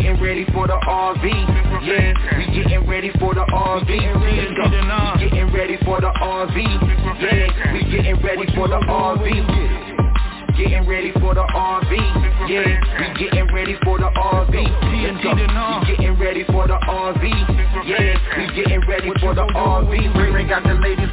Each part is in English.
Getting ready for the RV, yeah. We getting ready for the RV. Let's go. We getting ready for the RV, yeah. We getting ready for the RV. Getting ready for the RV, yeah. We getting ready for the RV. Let's go. We getting ready for the RV, yeah. We getting ready for the RV. Ray got the ladies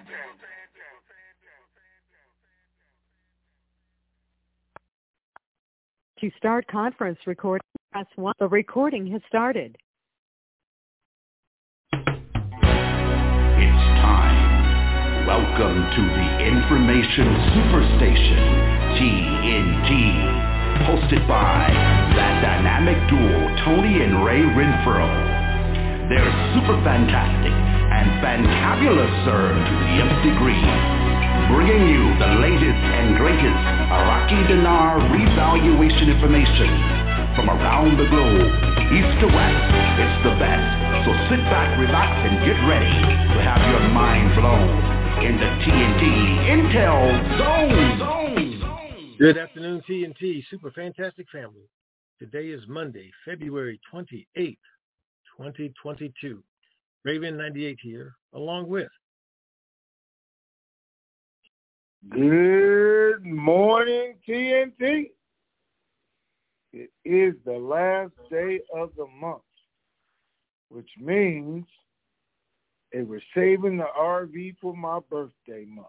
To start conference recording, press 1. The recording has started. It's time. Welcome to the Information Superstation, TNT. Hosted by that dynamic duo, Tony and Ray Renfro. They're super fantastic and fantabulous, sir, to the nth degree. Bringing you the latest and greatest Iraqi dinar revaluation information from around the globe, east to west. It's the best. So sit back, relax, and get ready to have your mind blown in the TNT Intel Zone. Zone. Good afternoon, TNT Super Fantastic Family. Today is Monday, February 28th, 2022. Raven 98 here, along with Good morning, TNT. It is the last day of the month, which means they were saving the RV for my birthday month.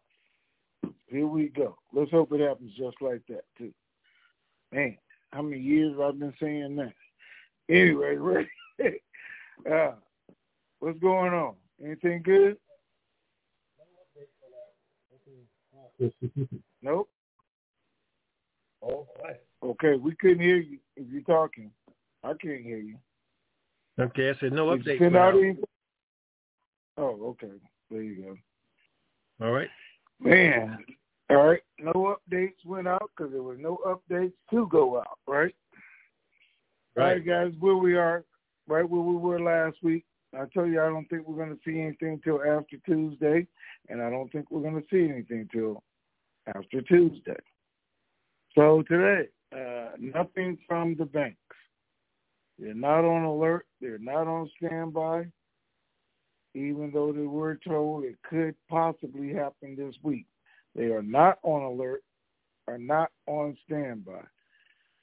Here we go. Let's hope it happens just like that, too. Man, how many years I've been saying that? Anyway, Ray, uh, what's going on? Anything good? nope. Oh, Okay, we couldn't hear you if you're talking. I can't hear you. Okay, I said no update. send out anything? Oh, okay. There you go. All right. Man, all right. No updates went out because there was no updates to go out, right? All Right. right, guys, where we are, right where we were last week. I tell you, I don't think we're going to see anything till after Tuesday, and I don't think we're going to see anything till after Tuesday. So today, uh, nothing from the banks. They're not on alert. They're not on standby, even though they were told it could possibly happen this week. They are not on alert, are not on standby,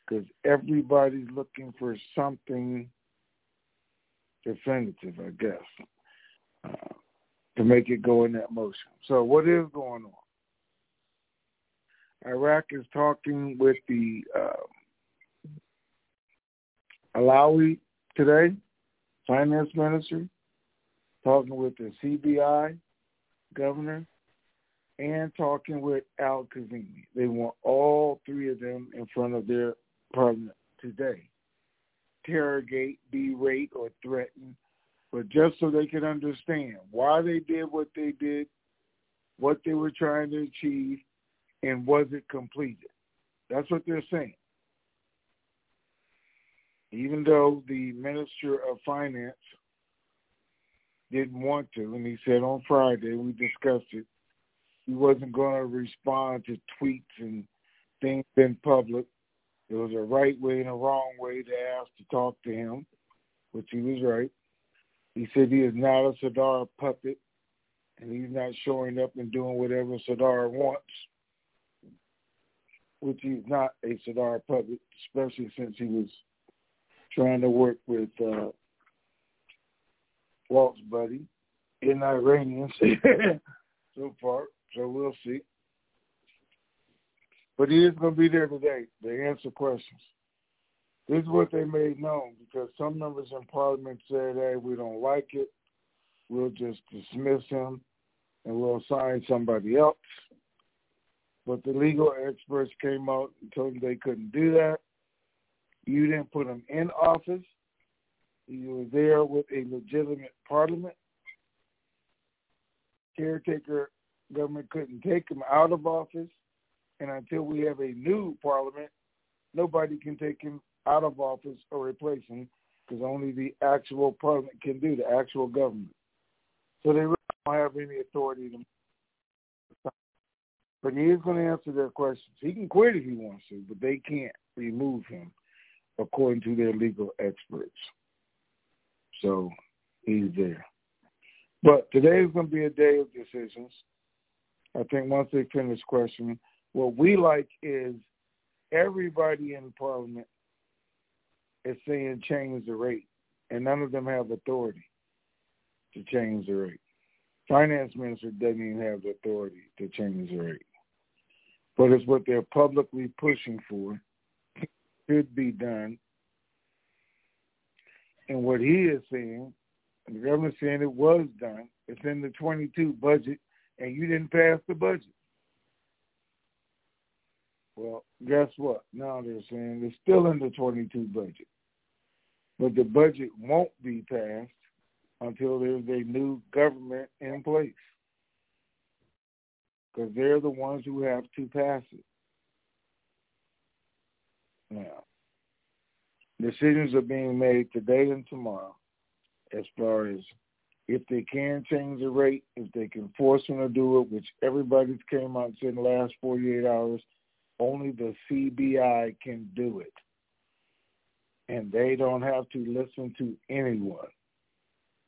because everybody's looking for something definitive, I guess, uh, to make it go in that motion. So what is going on? Iraq is talking with the uh, Allawi today, finance minister, talking with the CBI governor, and talking with Al Kadhimi. They want all three of them in front of their parliament today. Interrogate, berate, or threaten, but just so they can understand why they did what they did, what they were trying to achieve, and was it completed? That's what they're saying. Even though the Minister of Finance didn't want to, and he said on Friday, we discussed it, he wasn't going to respond to tweets and things in public. There was a right way and a wrong way to ask to talk to him, which he was right. He said he is not a Sadr puppet, and he's not showing up and doing whatever Sadr wants which he's not a Sadr puppet, especially since he was trying to work with uh, Walt's buddy in Iranians so far. So we'll see. But he is going to be there today to answer questions. This is what they made known because some members in Parliament said, hey, we don't like it. We'll just dismiss him and we'll assign somebody else. But the legal experts came out and told them they couldn't do that. You didn't put him in office. He was there with a legitimate parliament. Caretaker government couldn't take him out of office. And until we have a new parliament, nobody can take him out of office or replace him because only the actual parliament can do, the actual government. So they really don't have any authority to but he is going to answer their questions. He can quit if he wants to, but they can't remove him, according to their legal experts. So he's there. But today is going to be a day of decisions. I think once they finish questioning, what we like is everybody in Parliament is saying change the rate, and none of them have authority to change the rate. Finance minister doesn't even have the authority to change the rate but it's what they're publicly pushing for should be done. And what he is saying, the government's saying it was done. It's in the 22 budget, and you didn't pass the budget. Well, guess what? Now they're saying it's still in the 22 budget. But the budget won't be passed until there's a new government in place because they're the ones who have to pass it. Now, decisions are being made today and tomorrow as far as if they can change the rate, if they can force them to do it, which everybody's came out and said in the last 48 hours, only the CBI can do it. And they don't have to listen to anyone.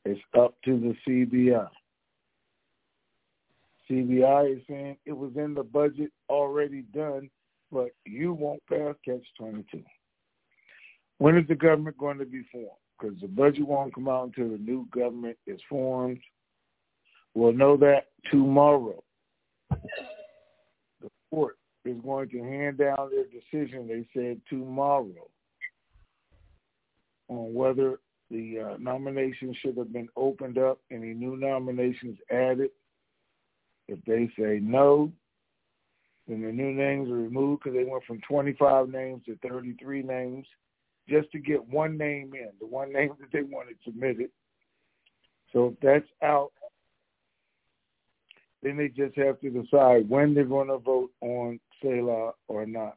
It's up to the CBI. CBI is saying it was in the budget already done, but you won't pass catch 22. When is the government going to be formed? Because the budget won't come out until the new government is formed. We'll know that tomorrow. The court is going to hand down their decision, they said tomorrow, on whether the uh, nomination should have been opened up, any new nominations added. If they say no, then the new names are removed because they went from 25 names to 33 names just to get one name in, the one name that they wanted submitted. So if that's out, then they just have to decide when they're going to vote on Salih or not,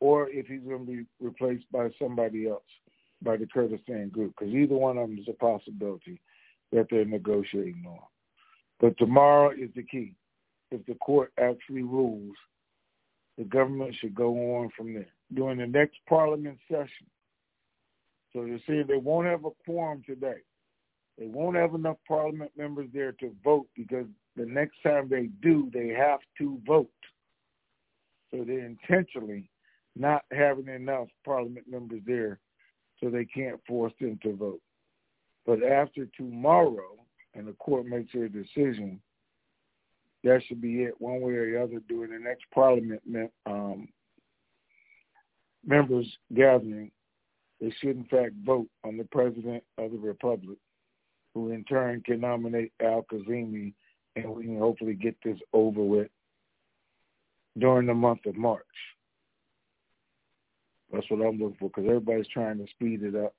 or if he's going to be replaced by somebody else, by the Kurdistan group, because either one of them is a possibility that they're negotiating on. But tomorrow is the key. If the court actually rules, the government should go on from there during the next parliament session. So they're saying they won't have a quorum today. They won't have enough parliament members there to vote because the next time they do, they have to vote. So they're intentionally not having enough parliament members there so they can't force them to vote. But after tomorrow, and the court makes their decision, that should be it one way or the other during the next parliament um, members gathering. They should, in fact, vote on the president of the republic, who in turn can nominate Al Kadhimi, and we can hopefully get this over with during the month of March. That's what I'm looking for because everybody's trying to speed it up.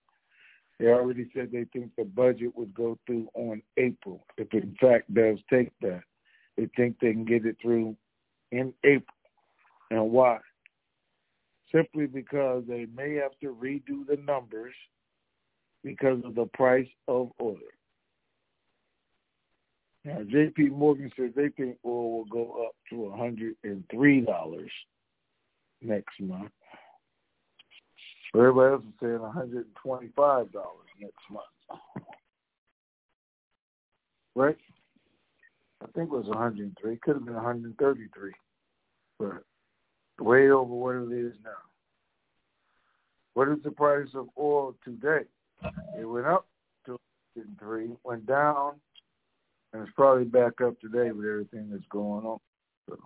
They already said they think the budget would go through on April. If it in fact does take that, they think they can get it through in April. And why? Simply because they may have to redo the numbers because of the price of oil. Now, J.P. Morgan says they think oil will go up to $103 next month. Everybody else is saying $125 next month. Right? I think it was 103. Could have been 133. But way over what it is now. What is the price of oil today? It went up to 103, went down, and it's probably back up today with everything that's going on. So,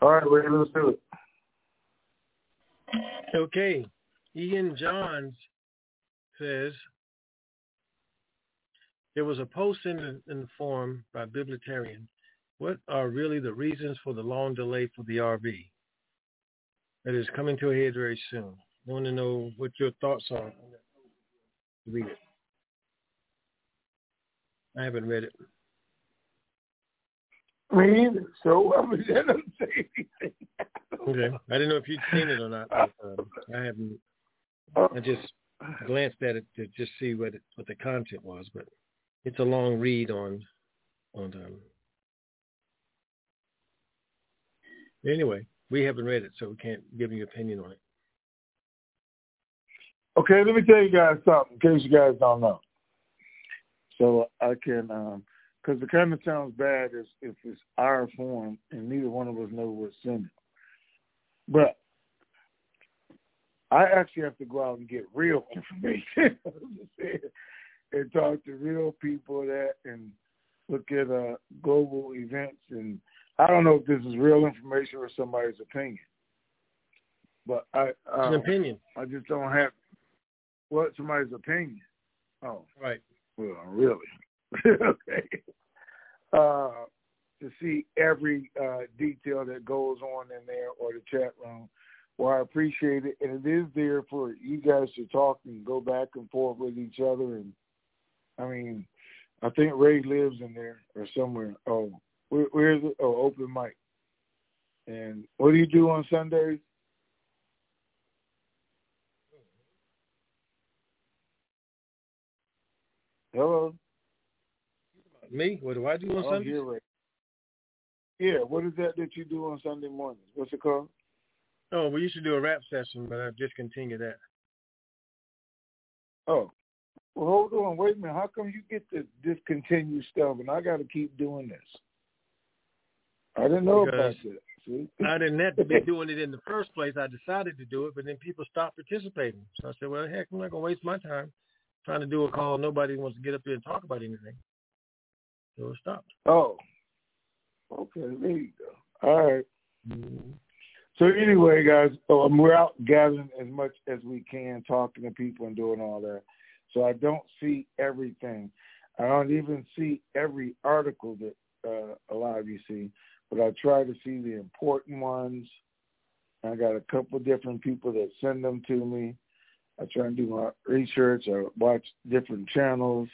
all right, Ray, let's do it. Okay. Ian Johns says there was a post in the, in the forum by Bibliotarian. What are really the reasons for the long delay for the RV? That is coming to a head very soon. I want to know what your thoughts are. Read it. I haven't read it. Me either. So I doesn't say anything. okay. I didn't know if you'd seen it or not. But, um, I haven't I just glanced at it to just see what it, what the content was, but it's a long read on on um, anyway, we haven't read it, so we can't give you an opinion on it. Okay, let me tell you guys something in case you guys don't know. So I can, because um, it kind of sounds bad if, if it's our form and neither one of us know what's in it. But I actually have to go out and get real information and talk to real people that and look at uh, global events. And I don't know if this is real information or somebody's opinion, but I um, an opinion. I just don't have what somebody's opinion. Oh, right. Well, really? okay. Uh, to see every uh, detail that goes on in there or the chat room well, I appreciate it, and it is there for you guys to talk and go back and forth with each other. And I mean, I think Ray lives in there or somewhere. Oh, where, where is it? Oh, open mic. And what do you do on Sundays? Hello. Me? What do I do on oh, Sundays? Yeah, what is that that you do on Sunday mornings? What's it called? Oh, we used to do a rap session, but I've discontinued that. Oh, Well, hold on, wait a minute. How come you get to discontinue stuff and I got to keep doing this? I didn't know Because about that. See? I didn't have to be doing it in the first place. I decided to do it, but then people stopped participating. So I said, well, heck, I'm not going to waste my time trying to do a call. Nobody wants to get up there and talk about anything. So it stopped. Oh, okay. There you go. All right. So anyway, guys, we're out gathering as much as we can, talking to people and doing all that. So I don't see everything. I don't even see every article that uh, a lot of you see, but I try to see the important ones. I got a couple different people that send them to me. I try and do my research. I watch different channels.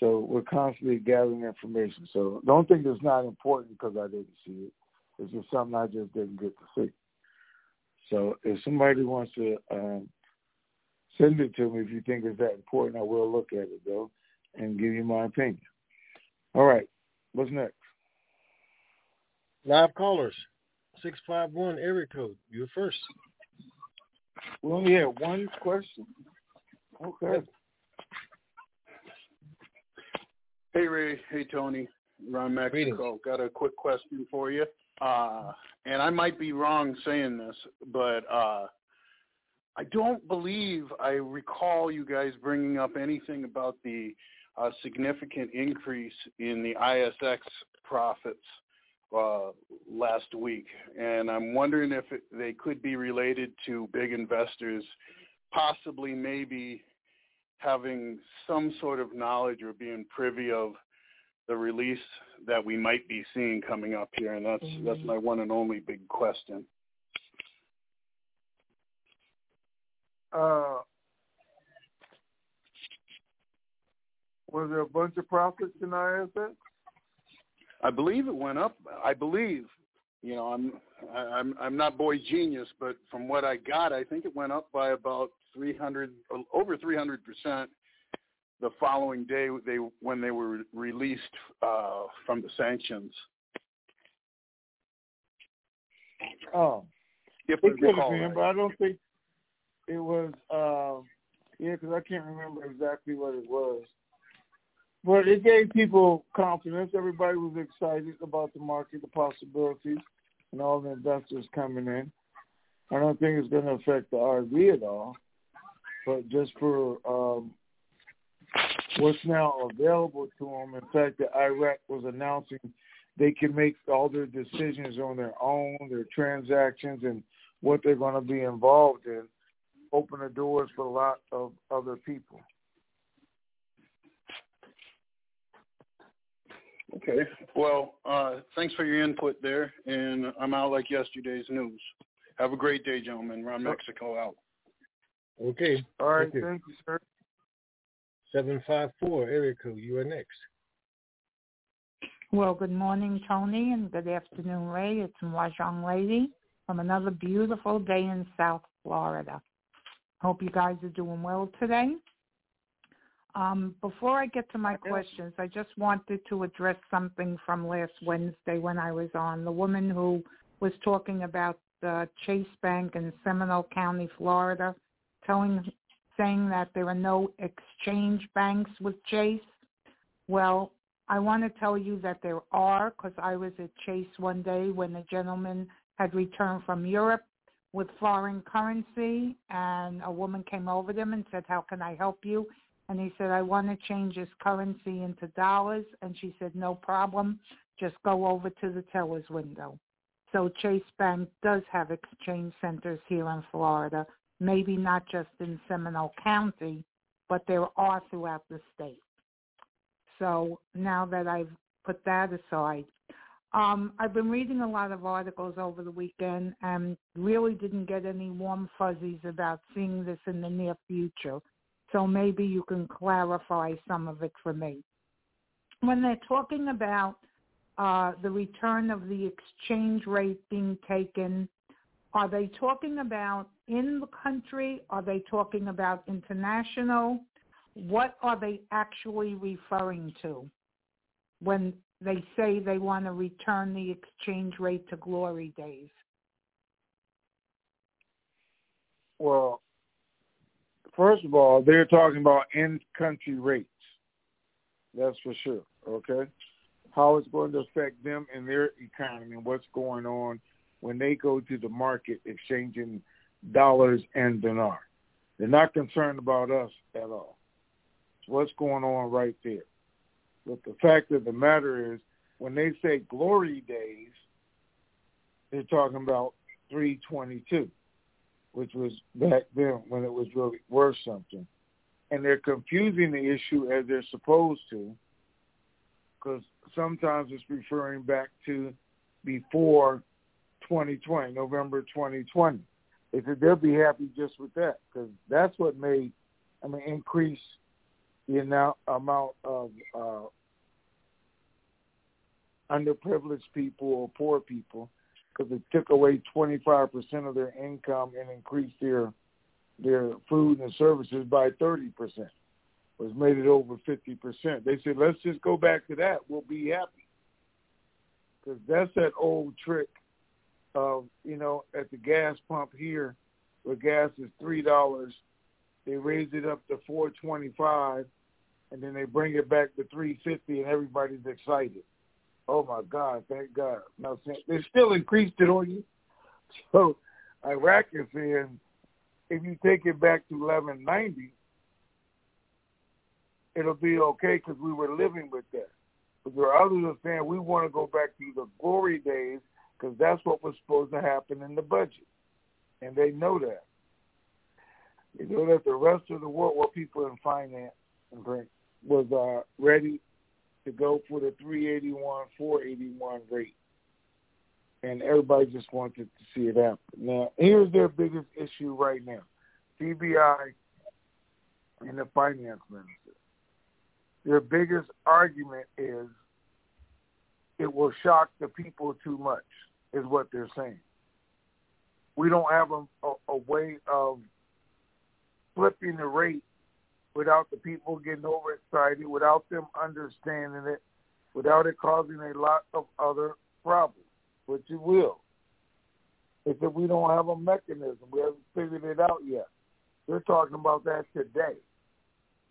So we're constantly gathering information. So don't think it's not important because I didn't see it. It's just something I just didn't get to see. So if somebody wants to um, send it to me, if you think it's that important, I will look at it though and give you my opinion. All right, what's next? Live callers, 651 area code. You're first. We only one question. Okay. Hey Ray, hey Tony, Ron Mexico. Got a quick question for you. Uh, and I might be wrong saying this, but uh, I don't believe I recall you guys bringing up anything about the uh, significant increase in the ISX profits uh, last week, and I'm wondering if it, they could be related to big investors, possibly maybe having some sort of knowledge or being privy of the release that we might be seeing coming up here, and that's mm-hmm. that's my one and only big question. Uh, was there a bunch of profits in ISX? I believe it went up. I believe, you know, I'm I'm I'm not boy genius, but from what I got, I think it went up by about 300 over 300 percent the following day they when they were released uh, from the sanctions. Oh, if it could have been, right. but I don't think it was. Uh, yeah, because I can't remember exactly what it was. But it gave people confidence. Everybody was excited about the market, the possibilities, and all the investors coming in. I don't think it's going to affect the RV at all, but just for um, what's now available to them. In fact, the Iraq was announcing they can make all their decisions on their own, their transactions, and what they're going to be involved in. Open the doors for a lot of other people. Okay. Well, uh, thanks for your input there, and I'm out like yesterday's news. Have a great day, gentlemen. Ron Mexico out. Okay. All right. Thank you, Thank you sir. 754 area code. You are next. Well, good morning, Tony, and good afternoon, Ray. It's Mahjong Lady from another beautiful day in South Florida. Hope you guys are doing well today. Um, before I get to my questions, I just wanted to address something from last Wednesday when I was on. The woman who was talking about the Chase Bank in Seminole County, Florida, telling saying that there are no exchange banks with Chase. Well, I want to tell you that there are because I was at Chase one day when a gentleman had returned from Europe with foreign currency and a woman came over to him and said, how can I help you? And he said, I want to change his currency into dollars. And she said, no problem. Just go over to the teller's window. So Chase Bank does have exchange centers here in Florida maybe not just in Seminole County, but there are throughout the state. So now that I've put that aside, um, I've been reading a lot of articles over the weekend and really didn't get any warm fuzzies about seeing this in the near future. So maybe you can clarify some of it for me. When they're talking about uh, the return of the exchange rate being taken are they talking about in the country? Are they talking about international? What are they actually referring to when they say they want to return the exchange rate to glory days? Well, First of all, they're talking about in-country rates. That's for sure. Okay, how it's going to affect them and their economy and what's going on when they go to the market exchanging dollars and dinar. They're not concerned about us at all. What's going on right there. But the fact of the matter is, when they say glory days, they're talking about 322, which was back then when it was really worth something. And they're confusing the issue as they're supposed to, because sometimes it's referring back to before 2020, November 2020. They said they'll be happy just with that because that's what made, I mean, increase the amount, of uh, underprivileged people or poor people because it took away 25% of their income and increased their their food and services by 30%. Was made it over 50%. They said, let's just go back to that. We'll be happy. Because that's that old trick of, you know, at the gas pump here, where gas is $3, they raise it up to 425 and then they bring it back to 350 and everybody's excited. Oh my God, thank God. Now they still increased it on you. So Iraq is saying if you take it back to 1190, it'll be okay because we were living with that. But there are others are saying we want to go back to the glory days because that's what was supposed to happen in the budget, and they know that. They know that the rest of the world, what people in finance was uh, ready to go for the 381, 481 rate. And everybody just wanted to see it happen. Now, here's their biggest issue right now. CBI and the finance minister. Their biggest argument is it will shock the people too much, is what they're saying. We don't have a, a, a way of flipping the rate without the people getting overexcited, without them understanding it, without it causing a lot of other problems, which it will. It's that we don't have a mechanism. We haven't figured it out yet. They're talking about that today.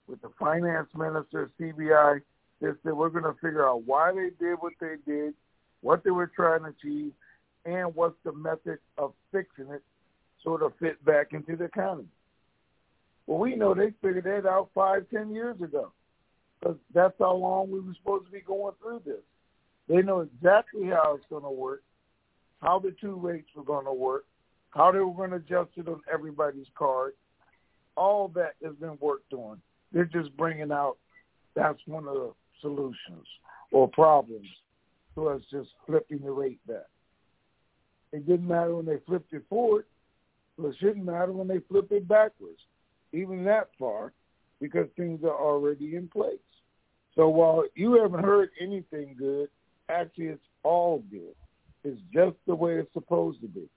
With the finance minister, CBI, they said we're going to figure out why they did what they did, what they were trying to achieve, and what's the method of fixing it so it'll fit back into the economy. Well, we know they figured that out five, ten years ago, because that's how long we were supposed to be going through this. They know exactly how it's going to work, how the two rates were going to work, how they were going to adjust it on everybody's card. All that has been worked on. They're just bringing out that's one of the solutions or problems to us just flipping the rate back. It didn't matter when they flipped it forward, but it shouldn't matter when they flip it backwards even that far because things are already in place. So while you haven't heard anything good, actually it's all good. It's just the way it's supposed to be.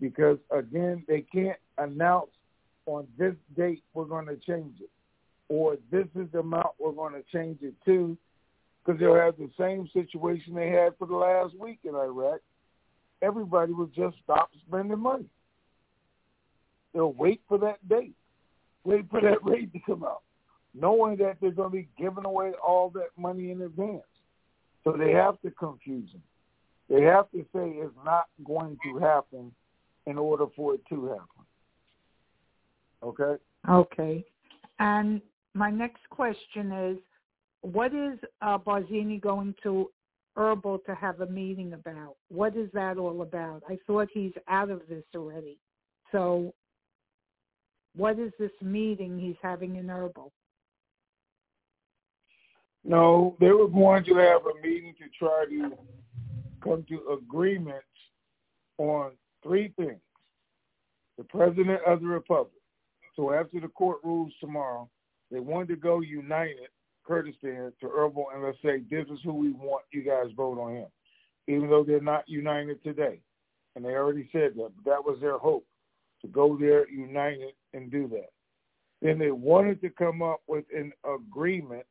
Because again, they can't announce on this date we're going to change it or this is the amount we're going to change it to because they'll have the same situation they had for the last week in Iraq. Everybody will just stop spending money. They'll wait for that date wait for that rate to come out, knowing that they're going to be giving away all that money in advance. So they have to confuse them. They have to say it's not going to happen in order for it to happen. Okay? Okay. And my next question is, what is uh, Barzani going to Erbil to have a meeting about? What is that all about? I thought he's out of this already. So what is this meeting he's having in Erbil? No, they were going to have a meeting to try to come to agreements on three things. The president of the republic. So after the court rules tomorrow, they wanted to go united, Kurdistan, to Erbil and let's say, this is who we want you guys vote on him. Even though they're not united today. And they already said that, but that was their hope to go there united and do that. Then they wanted to come up with an agreement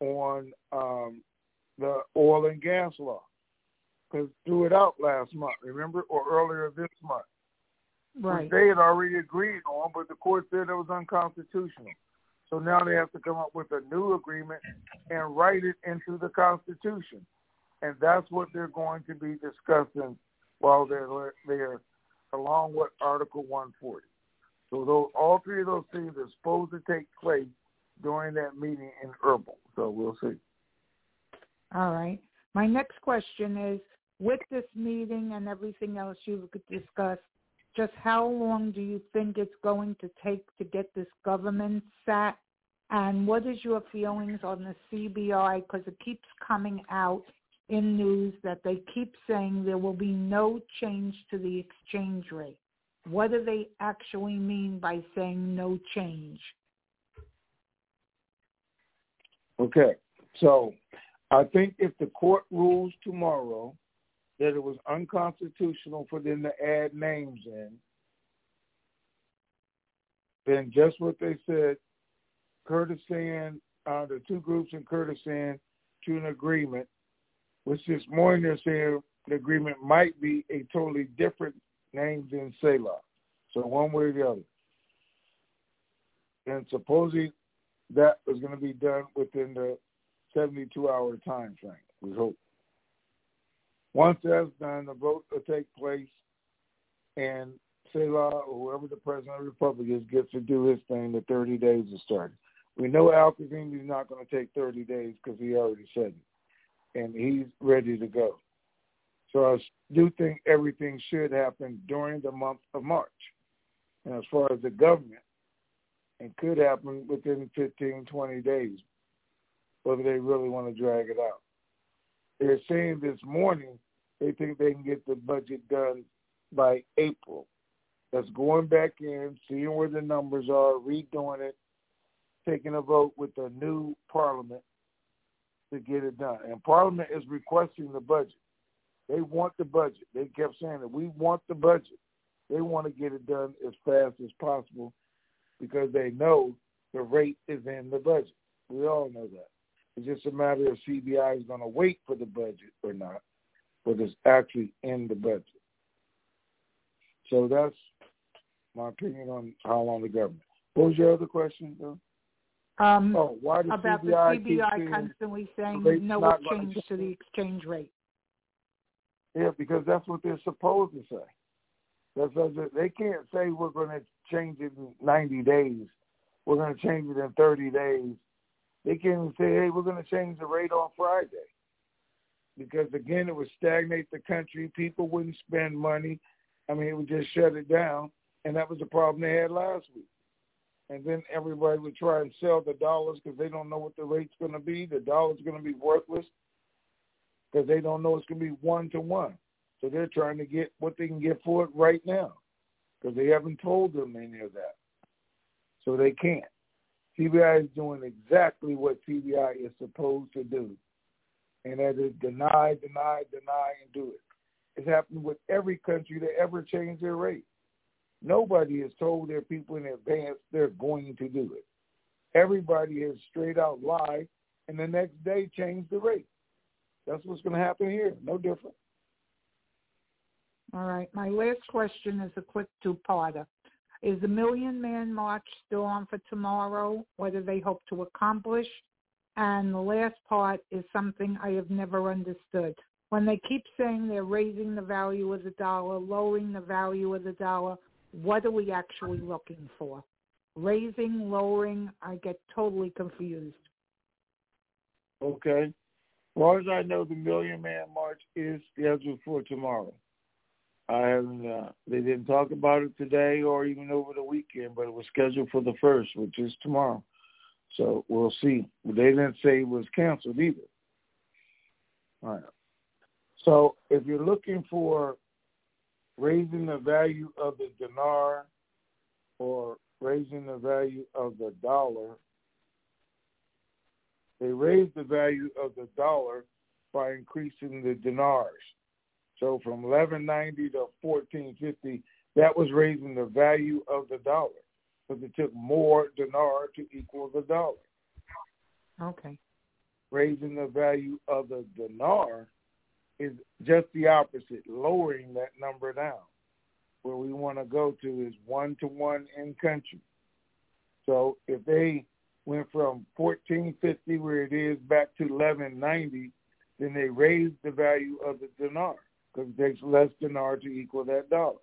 on um, the oil and gas law because threw it out last month, remember, or earlier this month. right. which they had already agreed on, but the court said it was unconstitutional. So now they have to come up with a new agreement and write it into the Constitution. And that's what they're going to be discussing while they're there, along with Article 140. So those, all three of those things are supposed to take place during that meeting in Erbil. So we'll see. All right. My next question is, with this meeting and everything else you've discussed, just how long do you think it's going to take to get this government sat? And what is your feelings on the CBI? Because it keeps coming out in news that they keep saying there will be no change to the exchange rate. What do they actually mean by saying no change? Okay, so I think if the court rules tomorrow that it was unconstitutional for them to add names in, then just what they said, Kurdistan, uh, the two groups in Kurdistan to an agreement, which this morning they're saying the agreement might be a totally different name than Salih. So one way or the other. And supposing that was going to be done within the 72 hour time frame, we hope. Once that's done, the vote will take place, and Salih or whoever the president of the republic is gets to do his thing. The 30 days is started. We know Al Kadhimi is not going to take 30 days because he already said it, and he's ready to go. So I do think everything should happen during the month of March. And as far as the government, it could happen within 15, 20 days, whether they really want to drag it out. They're saying this morning they think they can get the budget done by April. That's going back in, seeing where the numbers are, redoing it, taking a vote with the new parliament to get it done. And parliament is requesting the budget. They want the budget. They kept saying that we want the budget. They want to get it done as fast as possible because they know the rate is in the budget. We all know that. It's just a matter of CBI is going to wait for the budget or not, but it's actually in the budget. So that's my opinion on how long the government. What was your other question, though? Um, oh, about the CBI constantly saying no change to the exchange rate. Yeah, because that's what they're supposed to say. That's they can't say we're going to change it in 90 days. We're going to change it in 30 days. They can't even say, hey, we're going to change the rate on Friday. Because again, it would stagnate the country. People wouldn't spend money. I mean, it would just shut it down. And that was the problem they had last week. And then everybody would try and sell the dollars because they don't know what the rate's going to be. The dollar's going to be worthless because they don't know it's going to be one to one. So they're trying to get what they can get for it right now because they haven't told them any of that. So they can't. CBI is doing exactly what CBI is supposed to do, and that is deny, deny, deny, and do it. It's happened with every country that ever changed their rate. Nobody has told their people in advance they're going to do it. Everybody has straight out lied, and the next day changed the rate. That's what's going to happen here. No different. All right. My last question is a quick two-parter. Is the Million Man March still on for tomorrow? What do they hope to accomplish? And the last part is something I have never understood. When they keep saying they're raising the value of the dollar, lowering the value of the dollar, what are we actually looking for? Raising, lowering, I get totally confused. Okay. As far as I know, the Million Man March is scheduled for tomorrow. I haven't. Uh, they didn't talk about it today or even over the weekend, but it was scheduled for the first, which is tomorrow. So we'll see. They didn't say it was canceled either. All right. So if you're looking for raising the value of the dinar or raising the value of the dollar, they raised the value of the dollar by increasing the dinars. So from 1190 to 1450, that was raising the value of the dollar because it took more dinar to equal the dollar. Okay. Raising the value of the dinar is just the opposite, lowering that number down. where we want to go to is one to one in country. So if they went from 1450 where it is back to 1190, then they raised the value of the dinar because it takes less dinar to equal that dollar.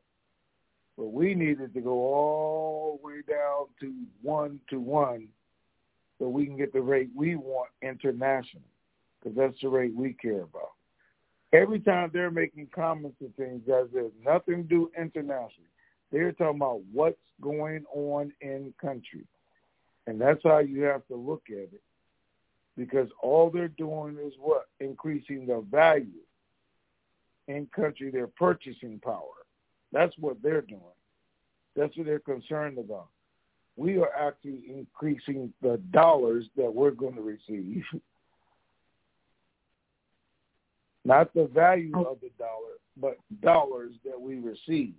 But we needed to go all the way down to one to one so we can get the rate we want internationally because that's the rate we care about. Every time they're making comments and things that there's nothing to do internationally, they're talking about what's going on in country. And that's how you have to look at it because all they're doing is what? Increasing the value in country, their purchasing power. That's what they're doing. That's what they're concerned about. We are actually increasing the dollars that we're going to receive. Not the value oh. of the dollar, but dollars that we receive.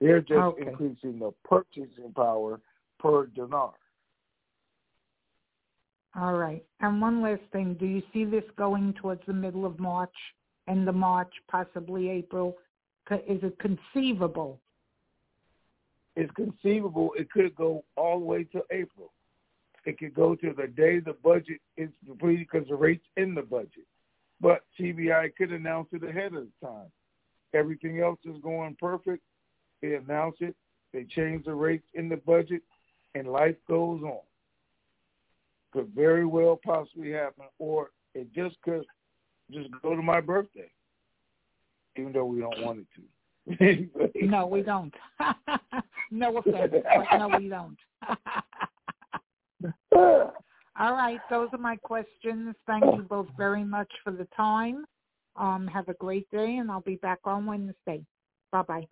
They're just oh, okay. increasing the purchasing power per dinar. All right. And one last thing. Do you see this going towards the middle of March, end of March, possibly April? Is it conceivable? It's conceivable. It could go all the way to April. It could go to the day the budget is completed because the rate's in the budget. But CBI could announce it ahead of time. Everything else is going perfect. They announce it. They change the rates in the budget, and life goes on. Could very well possibly happen, or it just could just go to my birthday, even though we don't want it to. no, we don't. no offense, no, we don't. All right, those are my questions. Thank you both very much for the time. Um, have a great day, and I'll be back on Wednesday. Bye-bye.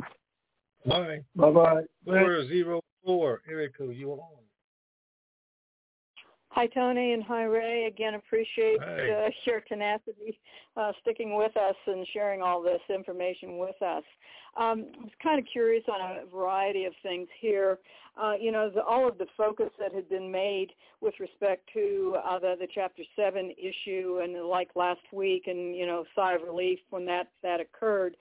Bye. Bye-bye. Four zero four. Erica, you on? Hi, Tony, and hi, Ray. Again, appreciate uh, your tenacity, uh, sticking with us and sharing all this information with us. Um, I was kind of curious on a variety of things here. Uh, you know, the, all of the focus that had been made with respect to uh, the, the Chapter 7 issue and like last week and, you know, sigh of relief when that, that occurred.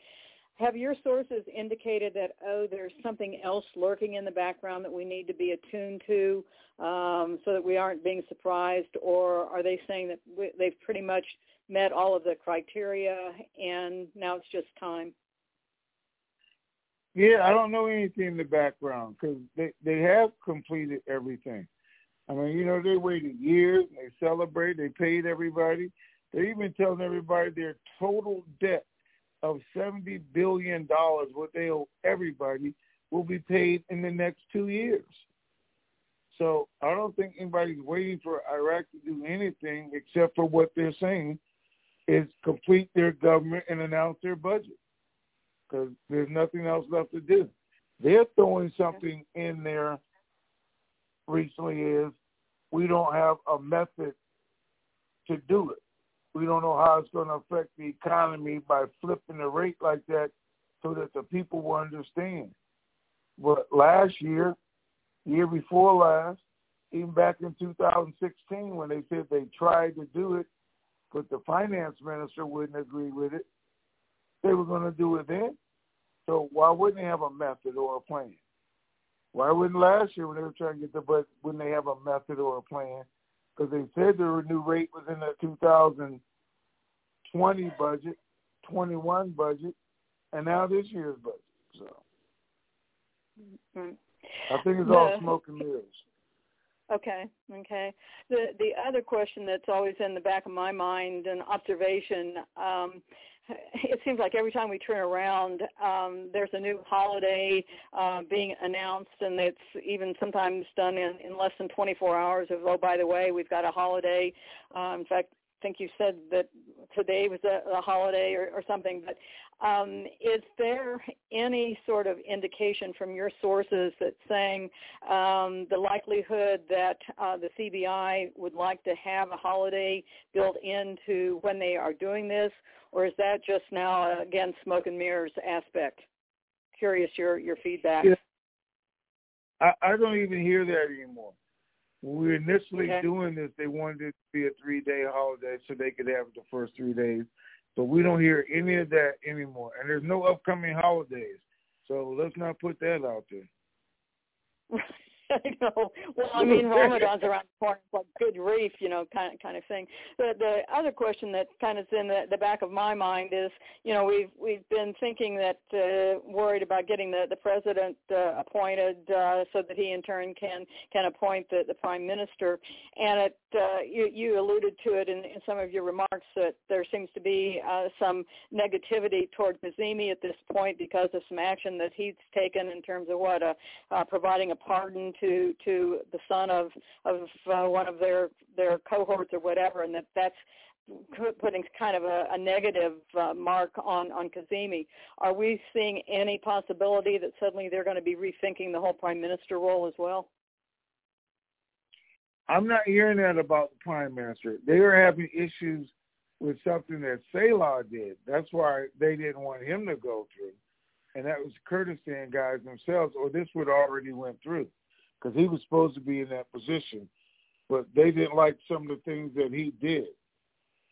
Have your sources indicated that, oh, there's something else lurking in the background that we need to be attuned to um, so that we aren't being surprised? Or are they saying that we, they've pretty much met all of the criteria and now it's just time? Yeah, I don't know anything in the background because they they have completed everything. I mean, you know, they waited years. They celebrate. They paid everybody. They're even telling everybody their total debt of seventy billion dollars, what they owe everybody, will be paid in the next two years. So I don't think anybody's waiting for Iraq to do anything except for what they're saying is complete their government and announce their budget because there's nothing else left to do. They're throwing something in there recently is we don't have a method to do it we don't know how it's going to affect the economy by flipping the rate like that so that the people will understand. But last year, year before last, even back in 2016 when they said they tried to do it, but the finance minister wouldn't agree with it, they were going to do it then. So why wouldn't they have a method or a plan? Why wouldn't last year when they were trying to get the budget, wouldn't they have a method or a plan? Because they said the new rate was in the 2020 budget, 21 budget, and now this year's budget. So mm-hmm. I think it's all smoke and mirrors. Okay, okay. The the other question that's always in the back of my mind, an observation. Um, it seems like every time we turn around, um, there's a new holiday uh, being announced, and it's even sometimes done in, in less than 24 hours. Of oh, by the way, we've got a holiday. Uh, in fact, I think you said that today was a, a holiday or, or something. But um, is there any sort of indication from your sources that saying um, the likelihood that uh, the CBI would like to have a holiday built into when they are doing this, or is that just now again smoke and mirrors aspect? Curious your your feedback. Yeah. I, I don't even hear that anymore. When we were initially okay. doing this, they wanted it to be a three-day holiday so they could have the first three days. But we don't hear any of that anymore. And there's no upcoming holidays. So let's not put that out there. Know. Well, I mean, Ramadan's around the corner. It's like good reef, you know, kind of kind of thing. The the other question that kind of is in the, the back of my mind is, you know, we've we've been thinking that uh, worried about getting the the president uh, appointed uh, so that he in turn can can appoint the the prime minister. And it uh, you you alluded to it in, in some of your remarks that there seems to be uh, some negativity toward Kadhimi at this point because of some action that he's taken in terms of what uh, uh, providing a pardon to to the son of of uh, one of their their cohorts or whatever, and that that's putting kind of a, a negative uh, mark on on Kadhimi. Are we seeing any possibility that suddenly they're going to be rethinking the whole prime minister role as well? I'm not hearing that about the prime minister. They are having issues with something that Salih did. That's why they didn't want him to go through, and that was Kurdistan guys themselves, or this would already went through because he was supposed to be in that position, but they didn't like some of the things that he did.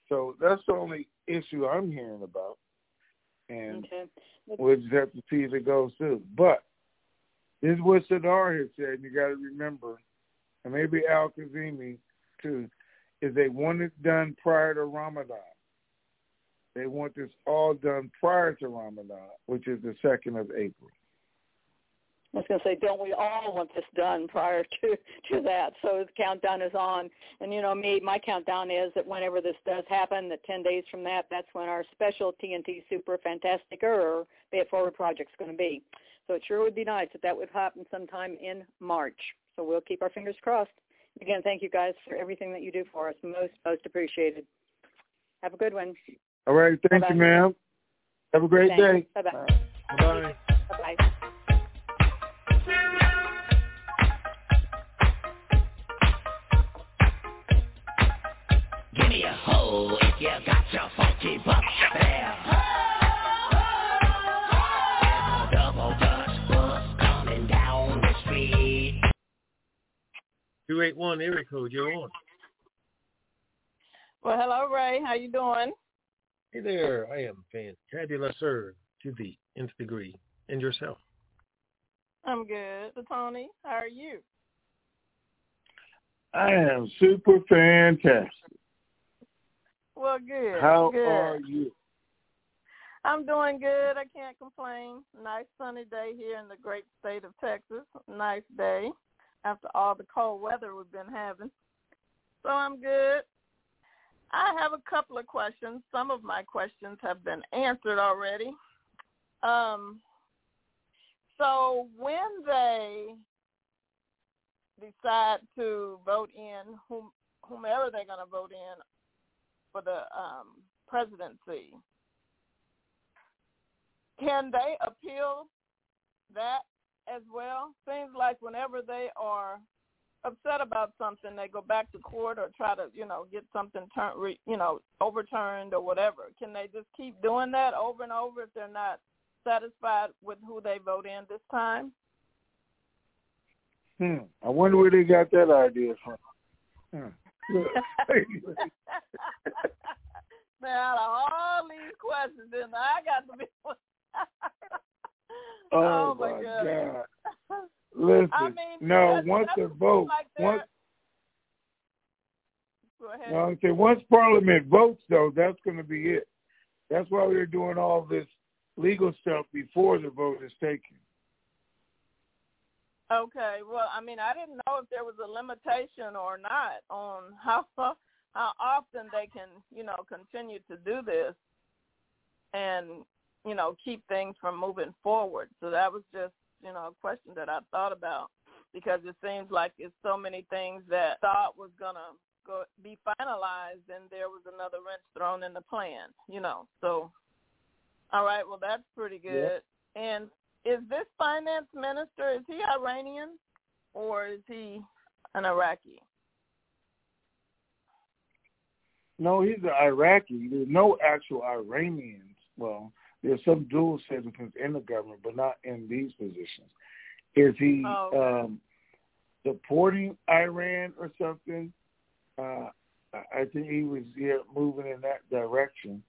So that's the only issue I'm hearing about, and okay. we'll just have to see if it goes through. But this is what Sadr has said, and you got to remember, and maybe Al Kadhimi too, is they want it done prior to Ramadan. They want this all done prior to Ramadan, which is the second of April. I was going to say, don't we all want this done prior to to that? So the countdown is on, and you know me, my countdown is that whenever this does happen, that 10 days from that, that's when our special TNT Super Fantastic er, or Pay It Forward project is going to be. So it sure would be nice if that would happen sometime in March. So we'll keep our fingers crossed. Again, thank you guys for everything that you do for us. Most most appreciated. Have a good one. All right, thank Bye-bye. you, ma'am. Have a great Thanks. day. Bye bye. Bye. Bye Give me a hole if you got your funky butt there. Double dutch bus coming down the street. 281 area code, you're on. Well, hello, Ray. How you doing? Hey there, I am fantabulous, sir, to the nth degree. And yourself? I'm good. So, Tony, how are you? I am super fantastic. Well, good. How good. are you? I'm doing good. I can't complain. Nice sunny day here in the great state of Texas. Nice day after all the cold weather we've been having. So I'm good. I have a couple of questions. Some of my questions have been answered already. Um, so when they decide to vote in whom, whomever they're going to vote in for the um, presidency, can they appeal that as well? Seems like whenever they are upset about something, they go back to court or try to, you know, get something turned, you know, overturned or whatever. Can they just keep doing that over and over if they're not satisfied with who they vote in this time? Hmm. I wonder where they got that idea from. Hmm. Man, out of all these questions, then I got to be. oh, oh, my God. God. Listen, I mean, no, once the vote, like once, Go ahead. no, I'm once Parliament votes, though, that's going to be it. That's why we're doing all this legal stuff before the vote is taken. Okay. Well, I mean, I didn't know if there was a limitation or not on how how often they can, you know, continue to do this and, you know, keep things from moving forward. So that was just, you know, a question that I thought about because it seems like it's so many things that thought was going to go be finalized and there was another wrench thrown in the plan, you know. So all right, well that's pretty good. Yeah. And is this finance minister is he Iranian or is he an Iraqi? No, he's an Iraqi. There's no actual Iranians. Well, there's some dual citizens in the government, but not in these positions. Is he Oh, um, supporting Iran or something? Uh, I I think he was yeah, moving in that direction.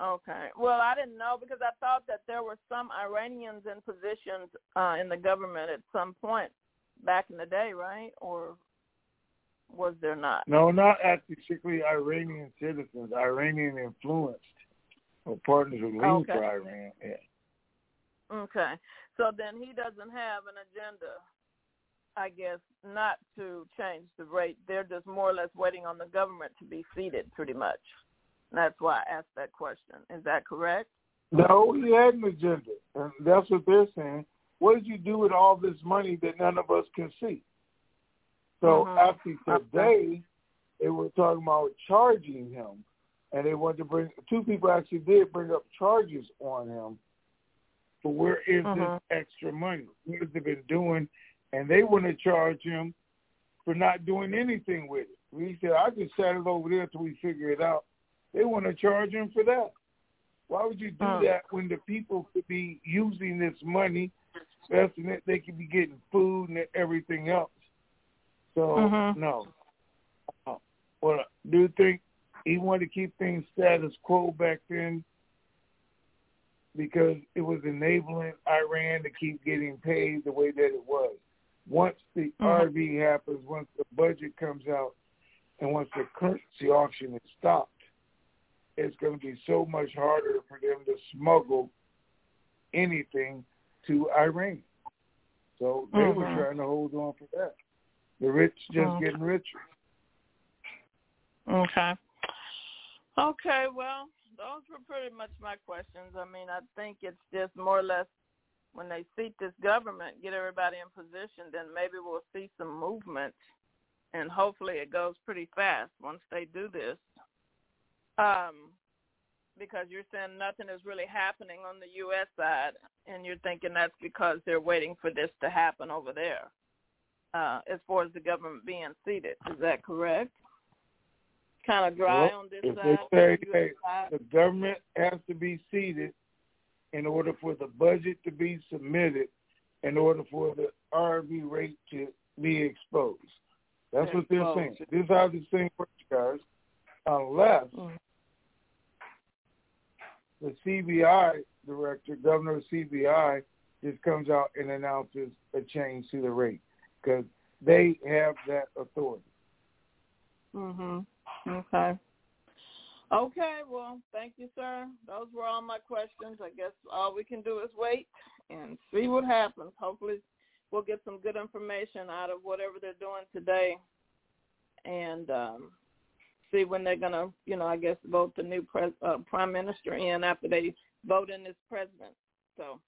Okay. Well, I didn't know because I thought that there were some Iranians in positions uh, in the government at some point back in the day, right? Or was there not? No, not actually strictly Iranian citizens, Iranian influenced or partners who lean Okay. for Iran. Yeah. Okay. So then he doesn't have an agenda, I guess, not to change the rate. They're just more or less waiting on the government to be seated, pretty much. That's why I asked that question. Is that correct? No, he had an agenda, and that's what they're saying. What did you do with all this money that none of us can see? So Mhm. after today, they were talking about charging him, and they wanted to bring two people actually did bring up charges on him. But where is Mhm. this extra money? What has it been doing? And they want to charge him for not doing anything with it. He said, "I just sat it over there till we figure it out." They want to charge him for that. Why would you do Mm. that when the people could be using this money, investing it? They could be getting food and everything else. So Mhm. no. Uh, Well, do you think he wanted to keep things status quo back then because it was enabling Iran to keep getting paid the way that it was? Once the Mhm. RV happens, once the budget comes out, and once the currency auction is stopped, it's going to be so much harder for them to smuggle anything to Iran. So they were Mhm. trying to hold on for that. The rich just Mhm. getting richer. Okay. Okay, well, those were pretty much my questions. I mean, I think it's just more or less when they seat this government, get everybody in position, then maybe we'll see some movement, and hopefully it goes pretty fast once they do this. Um, because you're saying nothing is really happening on the U.S. side, and you're thinking that's because they're waiting for this to happen over there, uh, as far as the government being seated. Is that correct? Kind of dry Well, on this if side. they say, on the hey, side? the government has to be seated in order for the budget to be submitted, in order for the RV rate to be exposed. That's what they're saying. This is how this thing works, guys. Unless Mm. The CBI director, governor of CBI, just comes out and announces a change to the rate because they have that authority. Mhm. Okay. Okay. Well, thank you, sir. Those were all my questions. I guess all we can do is wait and see what happens. Hopefully, we'll get some good information out of whatever they're doing today, and um, see when they're gonna, you know, I guess vote the new pres- uh, prime minister in after they vote in this president. So,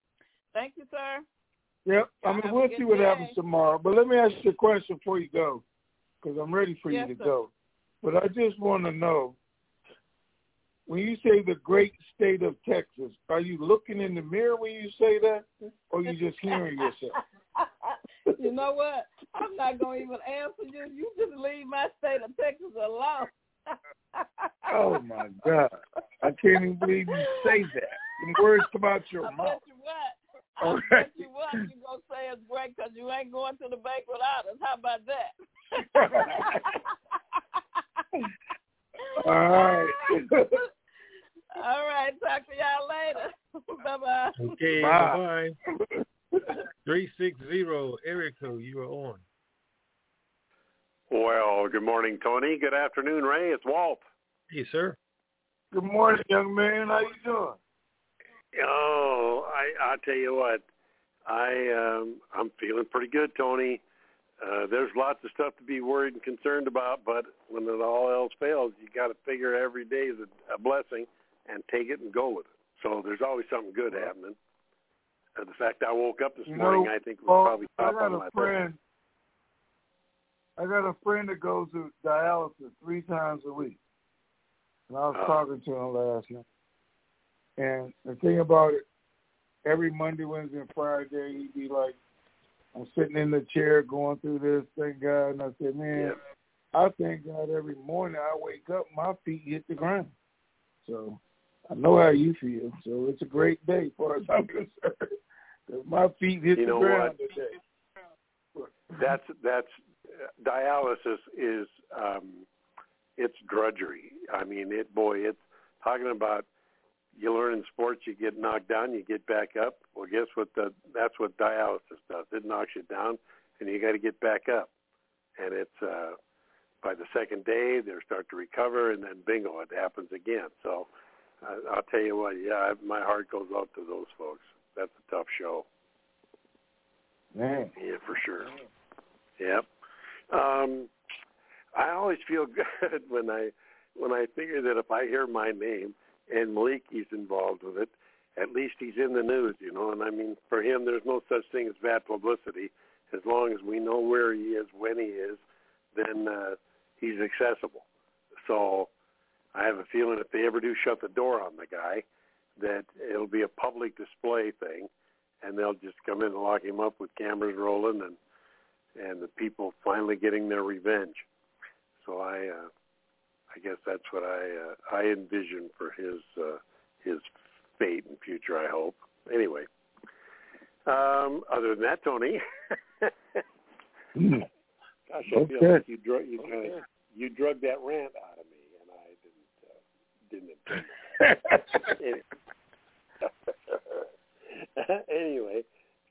thank you, sir. Yep. I mean, we'll see what day. happens tomorrow. But let me ask you a question before you go, because I'm ready for Yes, you to sir. go. But I just want to know, when you say the great state of Texas, are you looking in the mirror when you say that, or you just hearing yourself? you know what? I'm not gonna even answer you. You just leave my state of Texas alone. Oh my God! I can't even believe you say that. The words come out your I mouth. you what. I All bet right. you what. You gonna say it's great because you ain't going to the bank without us. How about that? All right. All right. Talk to y'all later. bye bye. Okay, Bye. bye. Three six zero area code. You are on. Well, good morning, Tony. Good afternoon, Ray. It's Walt. Hey, sir. Good morning, young man. How you doing? Oh, I I tell you what, I um I'm feeling pretty good, Tony. Uh, there's lots of stuff to be worried and concerned about, but when it all else fails, you got to figure every day is a, a blessing and take it and go with it. So there's always something good happening. Uh, the fact I woke up this You morning, know, I think was Well, probably I got on a my list. friend. I got a friend that goes to dialysis three times a week, and I was Oh. talking to him last night. And the thing about it, every Monday, Wednesday, and Friday, he'd be like, "I'm sitting in the chair going through this. Thank God." And I said, "Man, I thank God every morning I wake up, my feet hit the ground." So I know how you feel. So it's a great day, as far as I'm concerned. 'Cause my feet hit You the know ground what? today. that's that's dialysis is um it's drudgery i mean it boy it's talking about you learn in sports, you get knocked down, you get back up. Well, guess what? The, that's what dialysis does. It knocks you down, and you got to get back up. And it's uh, by the second day they start to recover, and then bingo, it happens again. So uh, I'll tell you what, yeah, my heart goes out to those folks. That's a tough show. Man. Yeah, for sure. Yep. Um, I always feel good when I when I figure that if I hear my name and Maliki's involved with it, at least he's in the news, you know. And I mean, for him, there's no such thing as bad publicity. As long as we know where he is, when he is, then uh, he's accessible. So I have a feeling if they ever do shut the door on the guy, that it'll be a public display thing, and they'll just come in and lock him up with cameras rolling and and the people finally getting their revenge. So I uh, I guess that's what I uh, I envision for his uh, his fate and future. I hope. Anyway, um, other than that, Tony. mm. Gosh, I feel like you drug you kind of you drug that rant out of me, and I didn't uh, didn't intend that. anyway,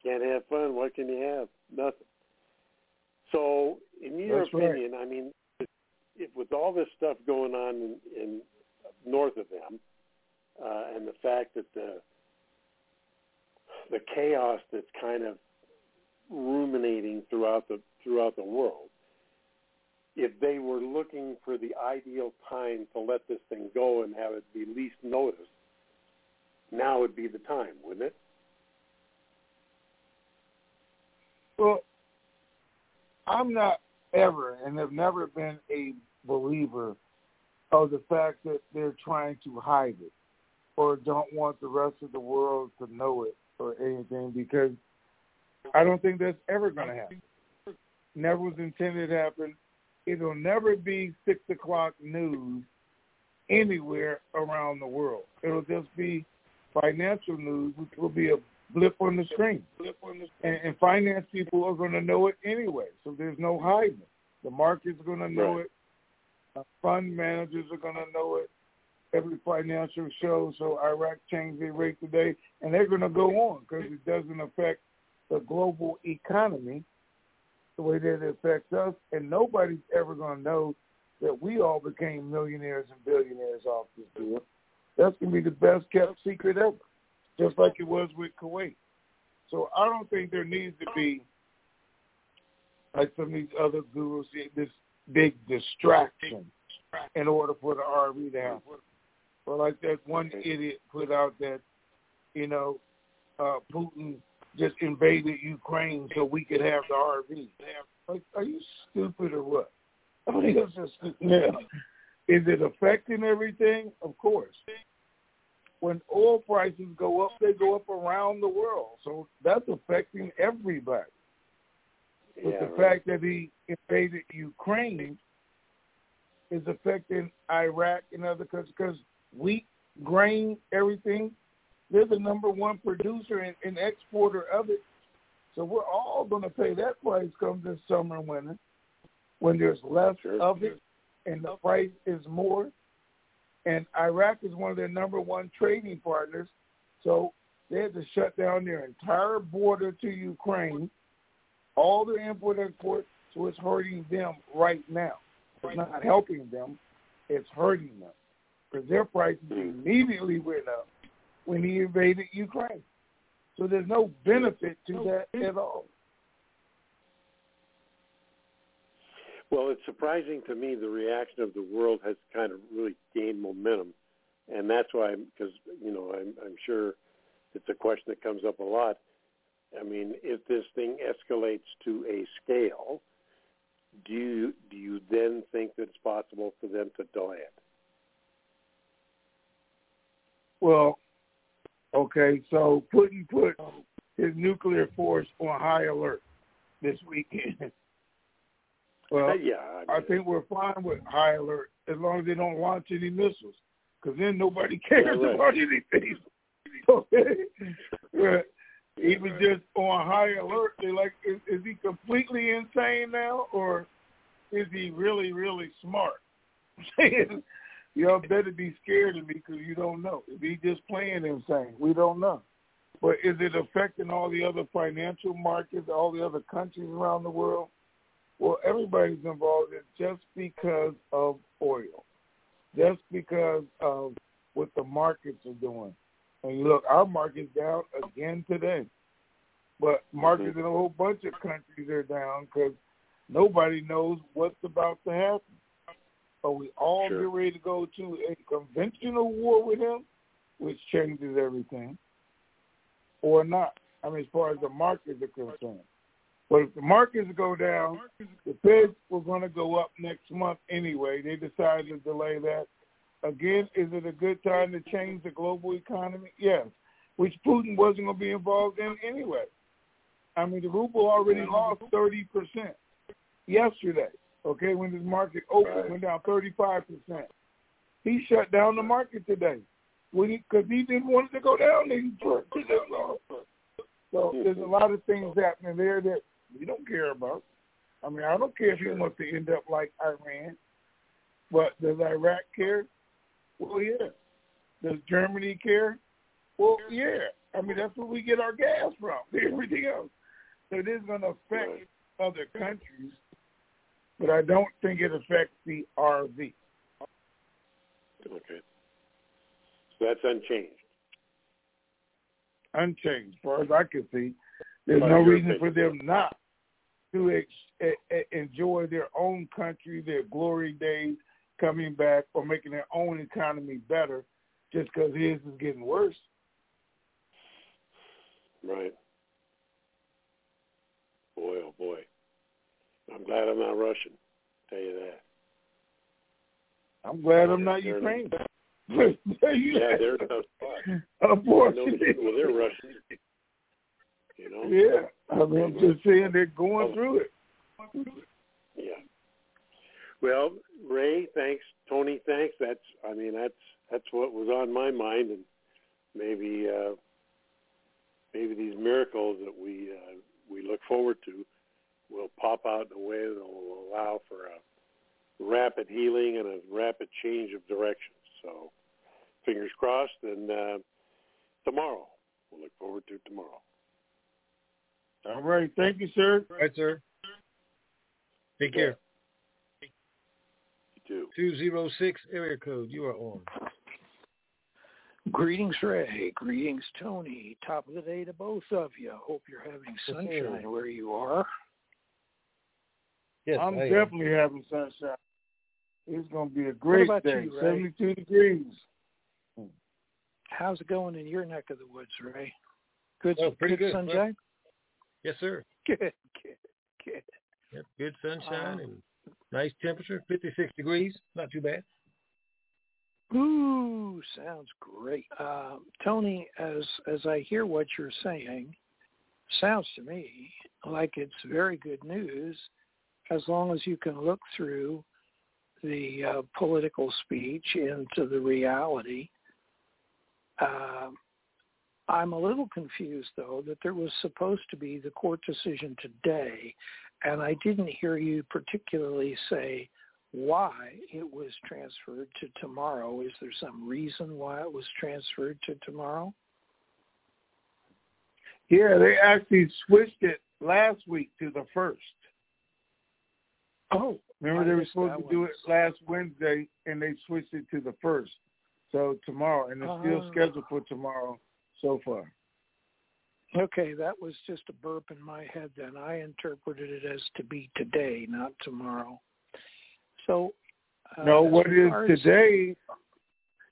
can't have fun. What can you have? Nothing. So, in your That's right. opinion, I mean, if, with all this stuff going on in, in north of them, uh, and the fact that the the chaos that's kind of ruminating throughout the throughout the world, if they were looking for the ideal time to let this thing go and have it be least noticed, now would be the time, wouldn't it? Well, I'm not ever and have never been a believer of the fact that they're trying to hide it or don't want the rest of the world to know it or anything because I don't think that's ever going to happen. Never was intended to happen. It'll never be six o'clock news anywhere around the world. It'll just be financial news, which will be a blip on the screen. And, and finance people are going to know it anyway, so there's no hiding. The market's going to know Right. it. Uh, fund managers are going to know it. Every financial show, so Iraq changed their rate today, and they're going to go on because it doesn't affect the global economy the way that it affects us, and nobody's ever going to know that we all became millionaires and billionaires off this deal. That's going to be the best kept secret ever, just like it was with Kuwait. So I don't think there needs to be, like some of these other gurus, this big distraction in order for the RV to happen. Or like that one idiot put out that, you know, uh, Putin just invaded Ukraine so we could have the RV. Like, are you stupid or what? I mean, it's just yeah. Is it affecting everything? Of course. When oil prices go up, they go up around the world. So that's affecting everybody. But Yeah, the right. fact that he invaded Ukraine is affecting Iraq and other countries because wheat, grain, everything, they're the number one producer and, and exporter of it. So we're all going to pay that price come this summer and winter when there's less of it and the price is more. And Iraq is one of their number one trading partners. So they had to shut down their entire border to Ukraine, all their import export, so it's hurting them right now. It's not helping them, it's hurting them. Because their prices immediately went up when he invaded Ukraine. So there's no benefit to that at all. Well, it's surprising to me the reaction of the world has kind of really gained momentum, and that's why, because you know, I'm, I'm sure it's a question that comes up a lot. I mean, if this thing escalates to a scale, do you do you then think that it's possible for them to delay it? Well, okay, so Putin put his nuclear force on high alert this weekend. well, yeah, I, I think we're fine with high alert as long as they don't launch any missiles, because then nobody cares Yeah, right. about anything. Okay, But he was just on high alert. They're like, is, is he completely insane now, or is he really, really smart? Y'all better be scared of me because you don't know. If he just playing insane, we don't know. But is it affecting all the other financial markets, all the other countries around the world? Well, everybody's involved in just because of oil, just because of what the markets are doing. And look, our market's down again today. But mm-hmm. markets in a whole bunch of countries are down because nobody knows what's about to happen. Are we all Sure. get ready to go to a conventional war with him, which changes everything, or not? I mean, as far as the markets are concerned. But if the markets go down, the Feds were going to go up next month anyway. They decided to delay that. Again, is it a good time to change the global economy? Yes, which Putin wasn't going to be involved in anyway. I mean, the ruble already lost 30% yesterday, okay, when this market opened, went down 35%. He shut down the market today because he, didn't want it to go down. So there's a lot of things happening there that we don't care about. I mean, I don't care if he wants to end up like Iran, but does Iraq care? Well, yeah. Does Germany care? Well, yeah. I mean, that's where we get our gas from. Everything else. So it is going to affect other countries, but I don't think it affects the RV. Okay. So that's unchanged. Unchanged, as far as I can see. There's no reason for them not to ex- enjoy their own country, their glory days coming back, or making their own economy better just because his is getting worse. Right. Boy, oh boy. I'm glad I'm not Russian. i Tell you that. I'm glad I'm not Ukraine. Yeah, they're spot. Unfortunately. people, they're Russian. You know? Yeah, I mean, I'm just saying they're going through it. Yeah. Well, Ray, thanks. Tony, thanks. That's I mean that's that's what was on my mind, and maybe uh, maybe these miracles that we uh, we look forward to will pop out in a way that will allow for a rapid healing and a rapid change of direction. So, fingers crossed. And uh, tomorrow, we'll look forward to tomorrow. All right. Thank you, sir. All right, sir. Take care. You too. 206 area code. You are on. Greetings, Ray. Greetings, Tony. Top of the day to both of you. Hope you're having sir. sunshine where you are. Yes, I'm definitely having sunshine. It's going to be a great day. you, 72 degrees. How's it going in your neck of the woods, Ray? Good, Oh, pretty good. sunshine? Yes, sir. Good, good, good. Yep, good sunshine Uh, and nice temperature, 56 degrees. Not too bad. Ooh, sounds great. Uh, Tony, as as I hear what you're saying, sounds to me like it's very good news as long as you can look through the uh, political speech into the reality. Um I'm a little confused, though, that there was supposed to be the court decision today, and I didn't hear you particularly say why it was transferred to tomorrow. Is there some reason why it was transferred to tomorrow? Yeah, they actually switched it last week to the first. Oh, Remember they were supposed to do it last Wednesday, and they switched it to the first. So tomorrow, and it's still Ah. scheduled for tomorrow so far. Okay, that was just a burp in my head then. I interpreted it as to be today, not tomorrow. So, uh, no, what is today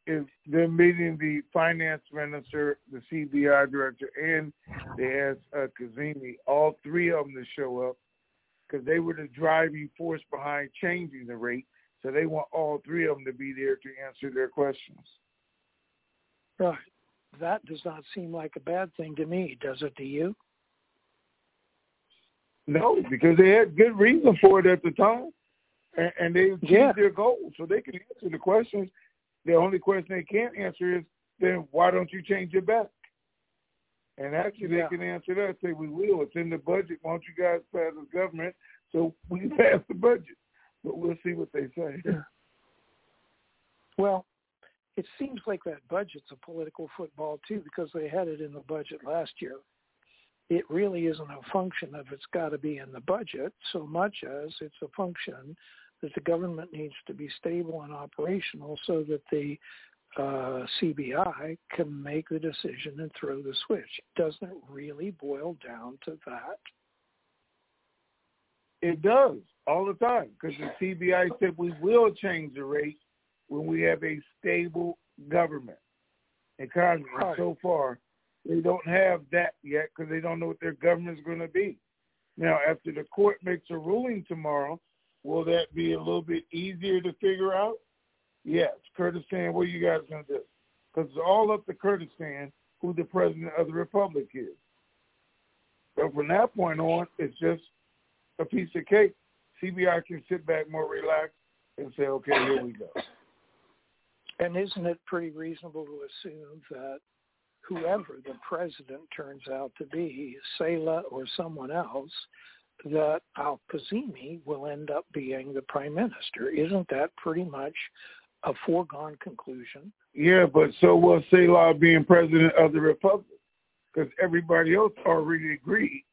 is they're meeting the finance minister, the CBI director, and they asked uh, Kadhimi, all three of them to show up because they were the driving force behind changing the rate. So they want all three of them to be there to answer their questions. Right. That does not seem like a bad thing to me, does it to you? No, because they had good reason for it at the time, and, and they achieved Yeah. their goal, so they can answer the questions. The only question they can't answer is, then why don't you change it back? And actually, Yeah. they can answer that. Say we will. It's in the budget. Why don't you guys pass the government so we pass the budget? But we'll see what they say. Well, it seems like that budget's a political football too because they had it in the budget last year. It really isn't a function of it's got to be in the budget so much as it's a function that the government needs to be stable and operational so that the uh, CBI can make the decision and throw the switch. Doesn't it really boil down to that? It does all the time because the CBI said we will change the rate when we have a stable government and Congress. Right. So far, they don't have that yet because they don't know what their government is going to be. Now, after the court makes a ruling tomorrow, will that be a little bit easier to figure out? Yes. Kurdistan, what are you guys going to do? Because it's all up to Kurdistan who the president of the republic is. But from that point on, it's just a piece of cake. CBI can sit back more relaxed and say, okay, here we go. And isn't it pretty reasonable to assume that whoever the president turns out to be, Salih or someone else, that Al Kadhimi will end up being the prime minister? Isn't that pretty much a foregone conclusion? Yeah, but so will Salih being president of the republic, because everybody else already agreed,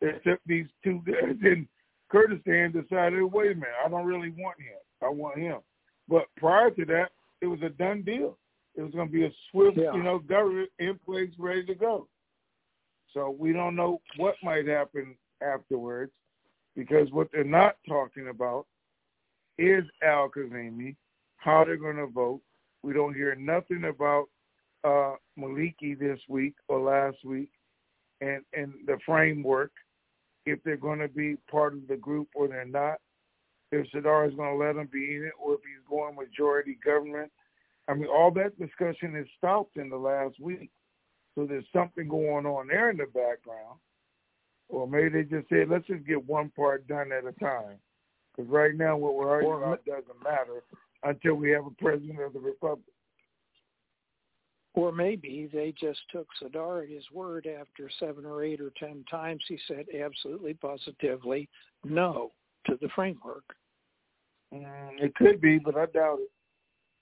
except these two guys in Kurdistan decided, wait a minute, I don't really want him. I want him. But prior to that, it was a done deal. It was going to be a swift, yeah. you know, government in place, ready to go. So we don't know what might happen afterwards, because what they're not talking about is Al Kadhimi, how they're going to vote. We don't hear nothing about uh, Maliki this week or last week, and and the framework, if they're going to be part of the group or they're not if Sadr is going to let him be in it or if he's going majority government. I mean, all that discussion has stopped in the last week. So there's something going on there in the background. Or maybe they just said, let's just get one part done at a time. Because right now, what we're arguing about doesn't matter until we have a president of the republic. Or maybe they just took Sadr at his word after seven or eight or ten times he said absolutely positively no to the framework. Mm, it could be, but I doubt it.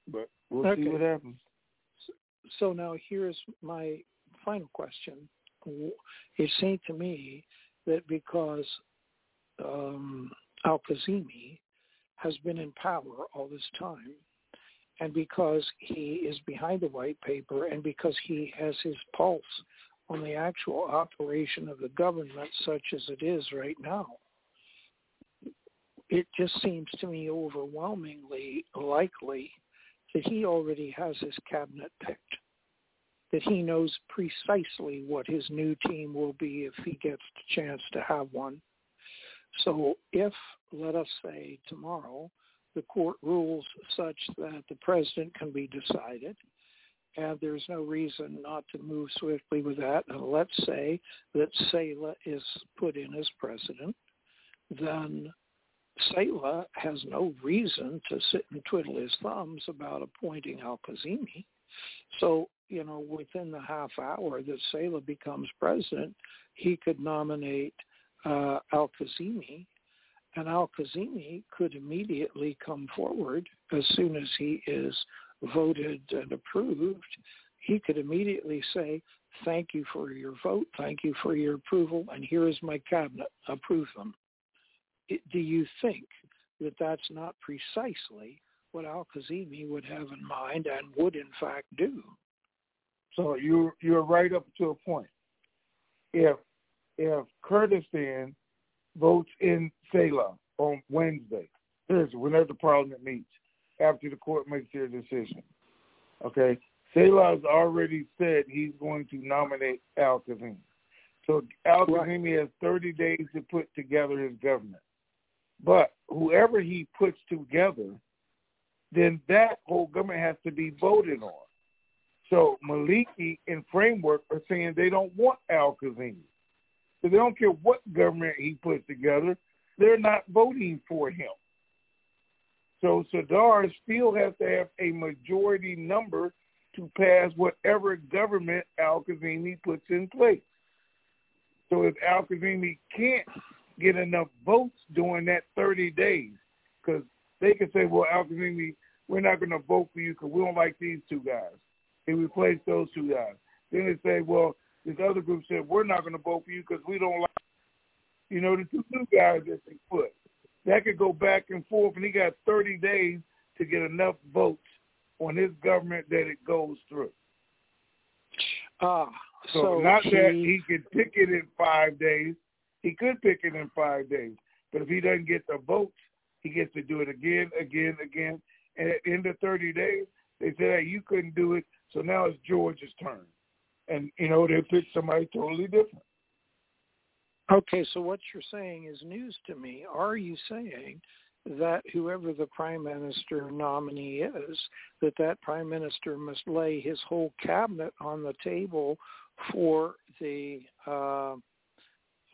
But we'll okay. see what happens. So now here's my final question. It seemed to me that because um, Al Kadhimi has been in power all this time, and because he is behind the white paper, and because he has his pulse on the actual operation of the government, such as it is right now, it just seems to me overwhelmingly likely that he already has his cabinet picked, that he knows precisely what his new team will be if he gets the chance to have one. So if, let us say, tomorrow the court rules such that the president can be decided, and there's no reason not to move swiftly with that, and let's say that Salih is put in as president, then Salih has no reason to sit and twiddle his thumbs about appointing Al-Kadhimi. So, you know, within the half hour that Salih becomes president, he could nominate uh, Al-Kadhimi, and Al-Kadhimi could immediately come forward as soon as he is voted and approved. He could immediately say, thank you for your vote, thank you for your approval, and here is my cabinet, approve them do you think that that's not precisely what Al-Kadhimi would have in mind and would in fact do? So you're you're right up to a point. If if Kurdistan votes in Salih on Wednesday, Thursday, whenever the parliament meets, after the court makes their decision, okay, Salih has already said he's going to nominate Al-Kadhimi. So Al-Kadhimi right. has 30 days to put together his government. But whoever he puts together, then that whole government has to be voted on. So Maliki and Framework are saying they don't want Al Kadhimi. So they don't care what government he puts together, they're not voting for him. So Sadr still has to have a majority number to pass whatever government Al Kadhimi puts in place. So if Al Kadhimi can't get enough votes during that 30 days because they can say, well, Al Kadhimi we're not going to vote for you because we don't like these two guys. They replace those two guys. Then they say, well, this other group said, we're not going to vote for you because we don't like, you know, the two new guys that they put. That could go back and forth, and he got 30 days to get enough votes on his government that it goes through. Ah, So, so not he, that he could pick it in five days. He could pick it in five days. But if he doesn't get the votes, he gets to do it again, again, again. And at the end of 30 days, they say, hey, you couldn't do it, so now it's George's turn. And, you know, they pick somebody totally different. Okay, so what you're saying is news to me. Are you saying that whoever the prime minister nominee is, that that prime minister must lay his whole cabinet on the table for the uh,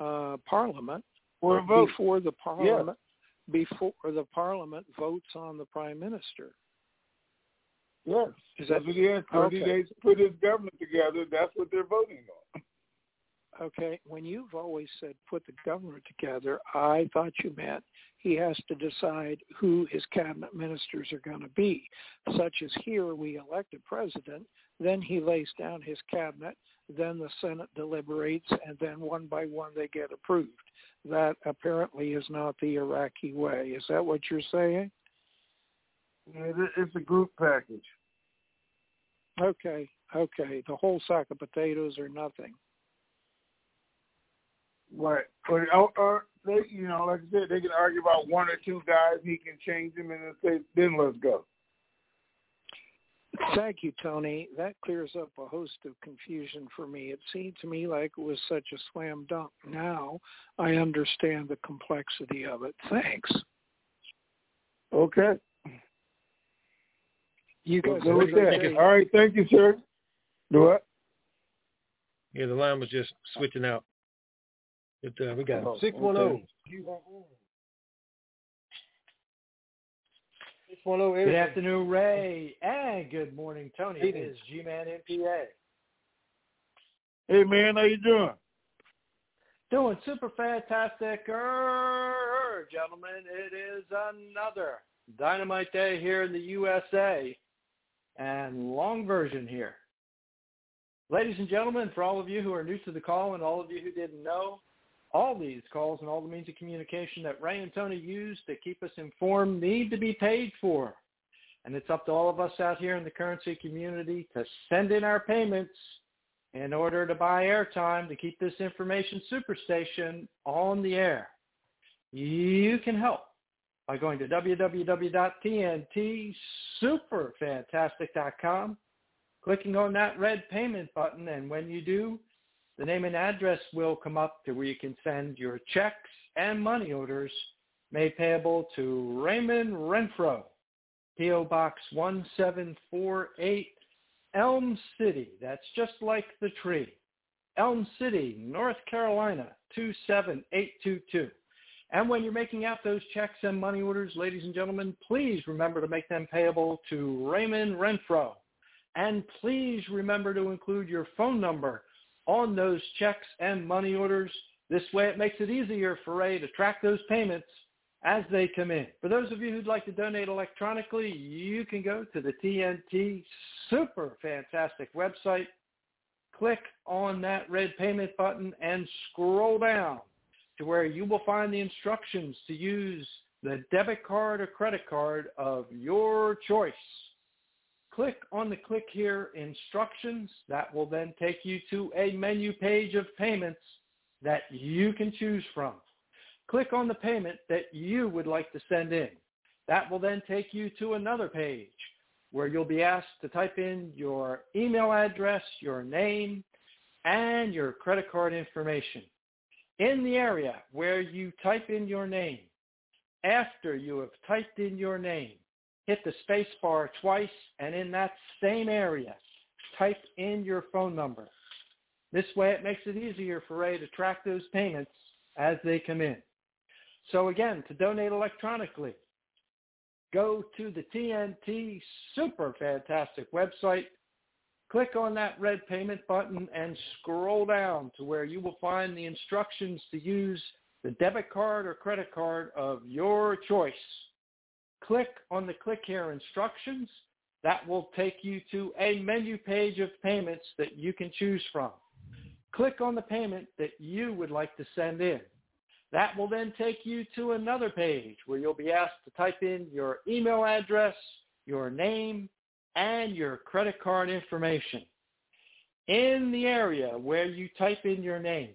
uh, parliament For a vote. before the parliament before the parliament votes on the prime minister? Yes. Is that what he 30 okay. days to put his government together. That's what they're voting on. Okay, when you've always said put the government together, I thought you meant he has to decide who his cabinet ministers are going to be. Such as here, we elect a president, then he lays down his cabinet, then the Senate deliberates, and then one by one they get approved. That apparently is not the Iraqi way. Is that what you're saying? Yeah, It's a group package. Okay, okay. The whole sack of potatoes or nothing. Right. But or, or they, you know, like I said, they can argue about one or two guys. He can change them and then say, then let's go. Thank you, Tony. That clears up a host of confusion for me. It seemed to me like it was such a slam dunk. Now I understand the complexity of it. Thanks. Okay. You guys Go with a great that. All right. Thank you, sir. Do what? Yeah, the line was just switching out. But uh, we got six one zero. okay. Six one zero. Good afternoon, Ray, and good morning, Tony. It is G-Man NPA. Hey, man, how you doing? Doing super fantastic, er, gentlemen. It is another dynamite day here in the USA, and long version here. Ladies and gentlemen, for all of you who are new to the call and all of you who didn't know, all these calls and all the means of communication that Ray and Tony use to keep us informed need to be paid for. And it's up to all of us out here in the currency community to send in our payments in order to buy airtime to keep this information superstation on the air. You can help by going to www.tntsuperfantastic.com, clicking on that red payment button, and when you do, the name and address will come up to where you can send your checks and money orders made payable to Raymond Renfro, P.O. Box 1748, Elm City. That's just like the tree. Elm City, North Carolina, 27822. And when you're making out those checks and money orders, ladies and gentlemen, please remember to make them payable to Raymond Renfro. And please remember to include your phone number on those checks and money orders. This way it makes it easier for Ray to track those payments as they come in. For those of you who'd like to donate electronically, you can go to the TNT Super Fantastic website, click on that red payment button, and scroll down to where you will find the instructions to use the debit card or credit card of your choice. Click on the click here instructions. That will then take you to a menu page of payments that you can choose from. Click on the payment that you would like to send in. That will then take you to another page where you'll be asked to type in your email address, your name, and your credit card information. In the area where you type in your name, after you have typed in your name, hit the space bar twice, and in that same area, type in your phone number. This way it makes it easier for Ray to track those payments as they come in. So again, to donate electronically, go to the TNT Super Fantastic website, click on that red payment button and scroll down to where you will find the instructions to use the debit card or credit card of your choice. Click on the click here instructions. That will take you to a menu page of payments that you can choose from. Click on the payment that you would like to send in. That will then take you to another page where you'll be asked to type in your email address, your name, and your credit card information. In the area where you type in your name,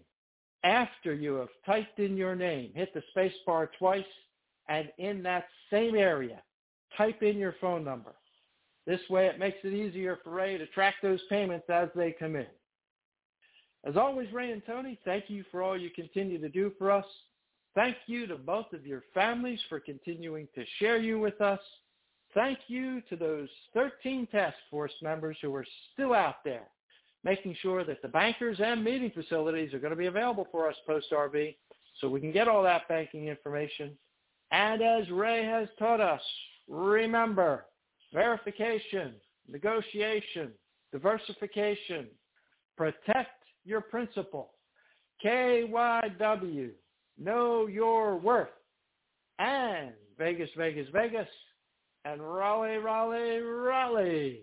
after you have typed in your name, hit the space bar twice, and in that same area, type in your phone number. This way it makes it easier for Ray to track those payments as they come in. As always, Ray and Tony, thank you for all you continue to do for us. Thank you to both of your families for continuing to share you with us. Thank you to those 13 task force members who are still out there, making sure that the bankers and meeting facilities are going to be available for us post-RV so we can get all that banking information. And as Ray has taught us, remember, verification, negotiation, diversification, protect your principal, KYW, know your worth, and Vegas, Vegas, Vegas, and Raleigh, Raleigh, Raleigh.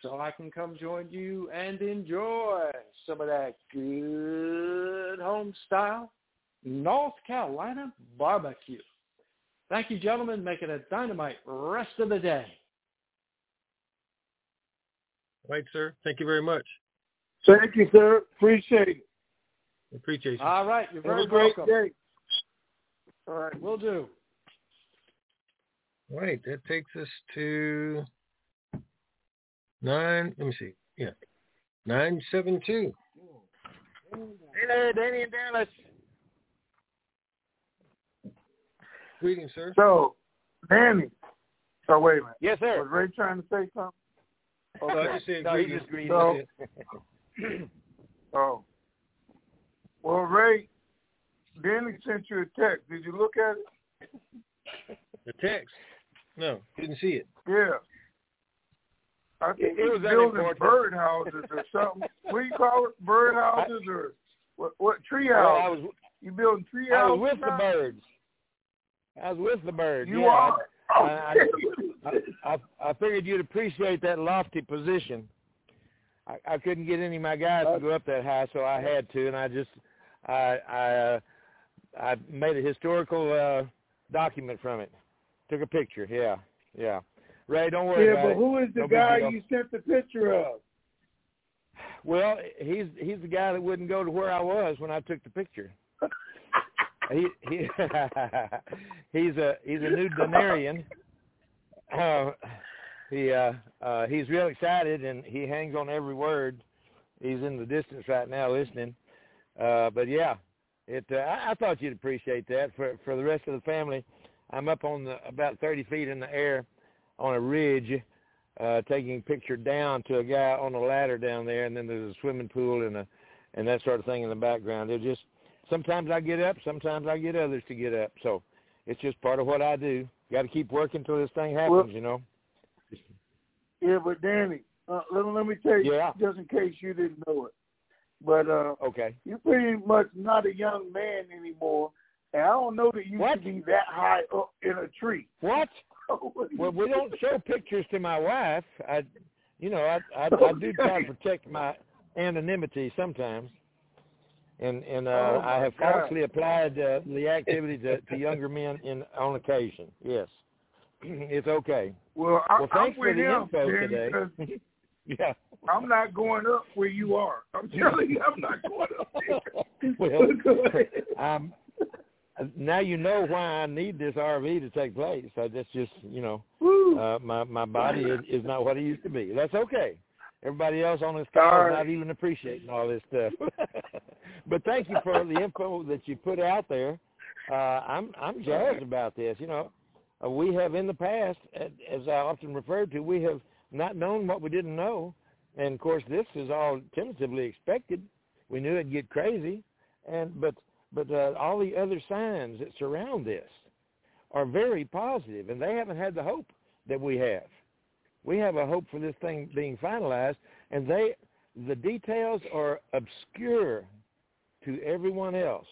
So I can come join you and enjoy some of that good home style North Carolina barbecue. Thank you, gentlemen. Make it a dynamite rest of the day. Right, sir. Thank you very much. Thank you, sir. Appreciate it. Appreciate you. All right. You're very Have a great welcome. day. All right. Will do. All right. That takes us to nine. Let me see. Yeah. Nine seven two. Hey there, Danny and Dallas. Greetings, sir. So, Danny. So wait a minute. Yes, sir. Was Ray trying to say something? Oh, I just said No, he greetings. just agreed. So- That's. Oh. Well, Ray, Danny sent you a text. Did you look at it? The text. No, didn't see it. Yeah. I think It he's was building unimportant. bird houses or something. what do you call it? Bird houses or what? What tree Well, I houses? was you building tree I houses? was with the birds. I was with the bird. You yeah, are. I. I, I, I figured you'd appreciate that lofty position. I, I couldn't get any of my guys to go up that high, so I had to, and I just I I uh, I made a historical uh, document from it. Took a picture. Yeah, yeah. Ray, don't worry yeah, about but who is the No guy you sent the picture of? Well, he's he's the guy that wouldn't go to where I was when I took the picture. he he he's a he's a new dinarian. Uh, he uh uh he's real excited and he hangs on every word. He's in the distance right now listening. Uh but yeah, it uh, I, I thought you'd appreciate that for for the rest of the family. I'm up on the about 30 feet in the air on a ridge uh taking a picture down to a guy on a ladder down there and then there's a swimming pool and a and that sort of thing in the background. They're just sometimes I get up, sometimes I get others to get up. So it's just part of what I do. Got to keep working till this thing happens, Well- you know. Yeah, but Danny, uh, let, let me tell you, Yeah. just in case you didn't know it. But uh, Okay. you're pretty much not a young man anymore, and I don't know that you What? should be that high up in a tree. What? Well, we don't show pictures to my wife. I, you know, I I, I do try to protect my anonymity sometimes, and and uh, Oh, I have God. falsely applied uh, the activity to, to younger men in on occasion. Yes, it's okay. Well, I, Well, I'm thanks for with the him, info today. Yeah. I'm not going up where you are. I'm telling you, I'm not going up there. well, um, now you know why I need this RV to take place. I that's just you know, Woo. uh, my my body is, is not what it used to be. That's okay. Everybody else on this call is not even appreciating all this stuff. but thank you for the info that you put out there. Uh, I'm I'm jazzed about this. You know, uh, we have in the past, as I often referred to, we have not known what we didn't know, and of course this is all tentatively expected. We knew it'd get crazy, and but but uh, all the other signs that surround this are very positive, and they haven't had the hope that we have. We have a hope for this thing being finalized, and they the details are obscure to everyone else.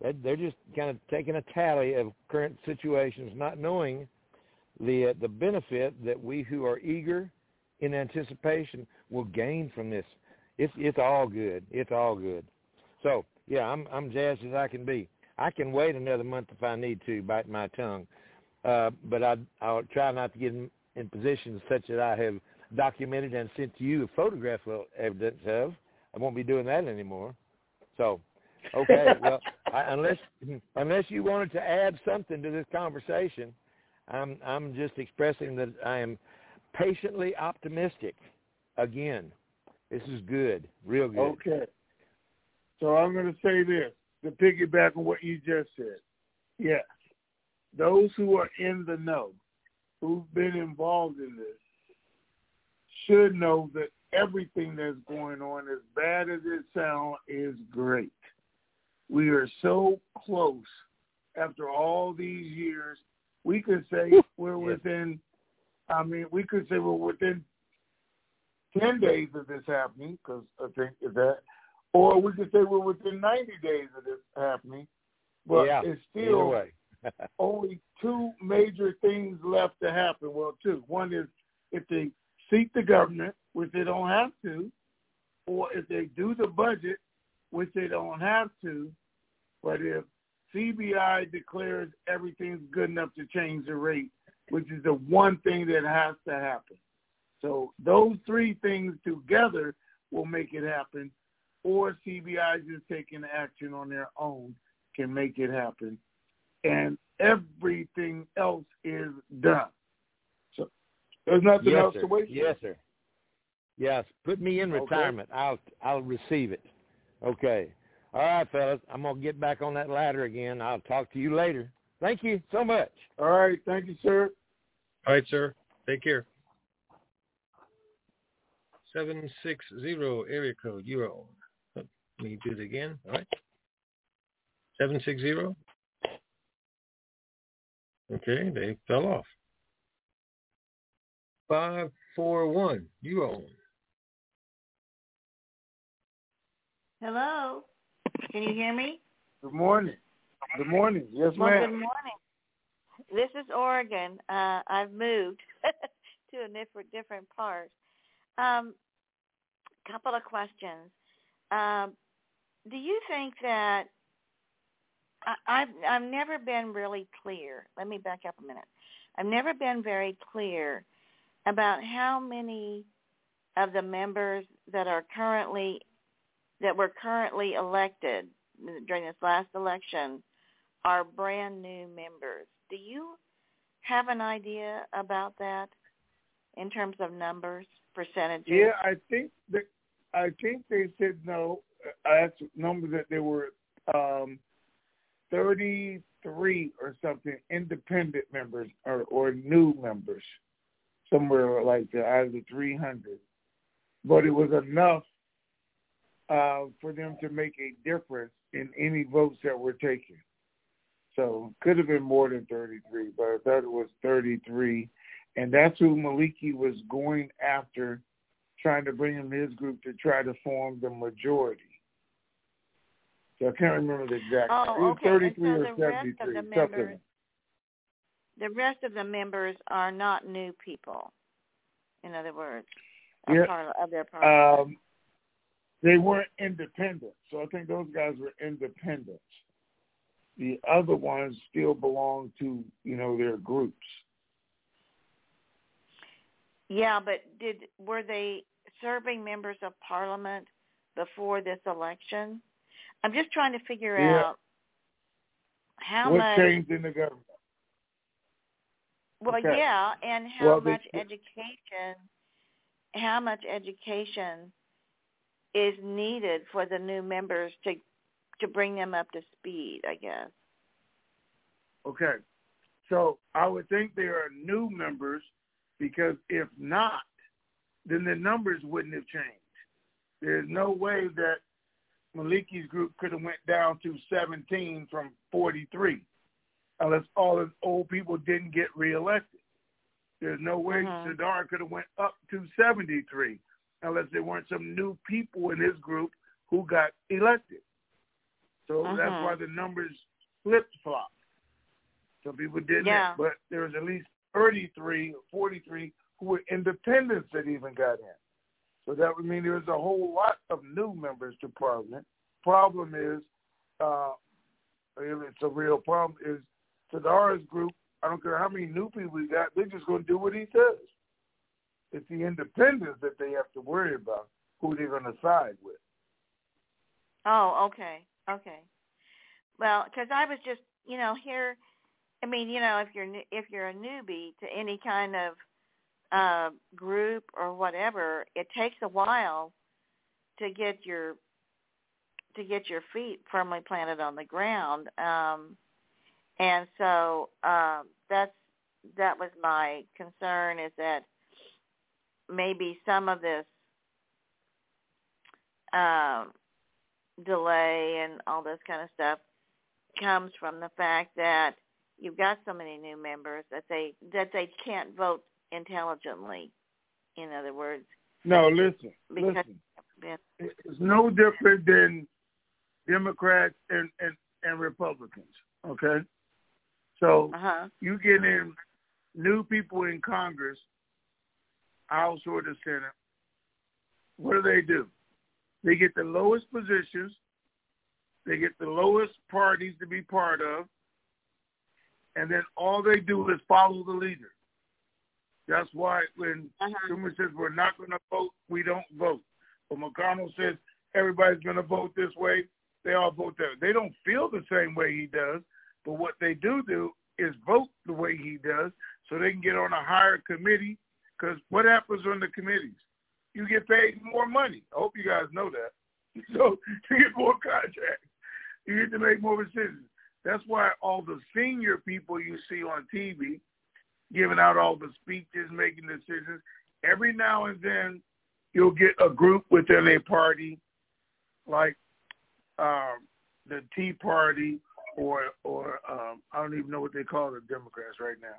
They- They're just kind of taking a tally of current situations, not knowing the uh, the benefit that we who are eager in anticipation will gain from this. It's it's all good. It's all good. So yeah, I'm I'm jazzed as I can be. I can wait another month if I need to, bite my tongue, uh, but I I'll try not to get in, positions such that I have documented and sent to you a photograph of evidence of. I won't be doing that anymore. So, okay, well, I, unless unless you wanted to add something to this conversation, I'm I'm just expressing that I am patiently optimistic. Again, this is good, real good. Okay. So I'm going to say this to piggyback on what you just said. Yes, those who are in the know, who've been involved in this, should know that everything that's going on, as bad as it sounds, is great. We are so close after all these years. We could say we're within, I mean, we could say we're within 10 days of this happening, because I think that, or we could say we're within 90 days of this happening, but yeah, it's still way. only two major things left to happen. Well, two. One is if they seat the government, which they don't have to, or if they do the budget, which they don't have to, but if CBI declares everything's good enough to change the rate, which is the one thing that has to happen. So those three things together will make it happen, or CBI just taking action on their own can make it happen. And everything else is done. So there's nothing yes, else sir. to wait for. Yes, sir. Yes, put me in Okay. retirement. I'll I'll receive it. Okay. All right, fellas. I'm gonna get back on that ladder again. I'll talk to you later. Thank you so much. All right. Thank you, sir. All right, sir. Take care. Seven six zero area code. You're on. Let me do it again. All right. Seven six zero. Okay, they fell off. Five four one. You on. Hello. Can you hear me? Good morning. Good morning. Yes, well, ma'am. good morning. This is Oregon. Uh, I've moved to a different different part. Um, couple of questions. Um, do you think that I've I've never been really clear? Let me back up a minute. I've never been very clear about how many of the members that are currently that were currently elected during this last election are brand new members. Do you have an idea about that in terms of numbers, percentages? Yeah, I think that I think they said no. I asked numbers that they were um, 33 or something independent members or, or new members, somewhere like that, out of the 300. But it was enough uh, for them to make a difference in any votes that were taken. So could have been more than 33, but I thought it was 33. And that's who Maliki was going after, trying to bring him his group to try to form the majority. So I can't remember the exact. Oh, okay. 33 and or so the rest 73. of the members, the rest of the members are not new people. In other words, Yeah. parla- of their parliament. Um, they weren't independent, so I think those guys were independent. The other ones still belong to you know their groups. yeah, but did were they serving members of parliament before this election? I'm just trying to figure Yeah. out how what much. changed in the government? Well, Okay. yeah, and how Well, much education, how much education is needed for the new members to to bring them up to speed, I guess. Okay, so I would think there are new members because if not, then the numbers wouldn't have changed. There's no way that Maliki's group could have went down to 17 from 43 unless all the old people didn't get reelected. There's no way Mhm. Sadr could have went up to 73 unless there weren't some new people in his group who got elected. So that's Mhm. why the numbers flip flop. Some people didn't, Yeah. but there was at least 33 43 who were independents that even got in. So that would mean there's a whole lot of new members to Parliament. Problem is, uh, if it's a real problem, is Sadr's group, I don't care how many new people we got, they're just going to do what he says. It's the independents that they have to worry about who they're going to side with. Oh, okay, okay. Well, because I was just, you know, here. I mean, you know, if you're if you're a newbie to any kind of uh, group or whatever, it takes a while to get your to get your feet firmly planted on the ground. Um, and so uh, that's that was my concern is that maybe some of this um, delay and all this kind of stuff comes from the fact that you've got so many new members that they that they can't vote intelligently. In other words, no. Listen, listen. It's no different than Democrats and and, and Republicans. Okay, so uh-huh. you get in new people in Congress, House or the Senate. What do they do? They get the lowest positions. They get the lowest parties to be part of. And then all they do is follow the leader. That's why when uh-huh. Schumer says we're not going to vote, we don't vote. But McConnell says everybody's going to vote this way, they all vote that. They don't feel the same way he does, but what they do do is vote the way he does so they can get on a higher committee. Because what happens on the committees? You get paid more money. I hope you guys know that. So you get more contracts. You get to make more decisions. That's why all the senior people you see on TV giving out all the speeches, making decisions. Every now and then, you'll get a group within a party, like um, the Tea Party, or or um, I don't even know what they call the Democrats right now,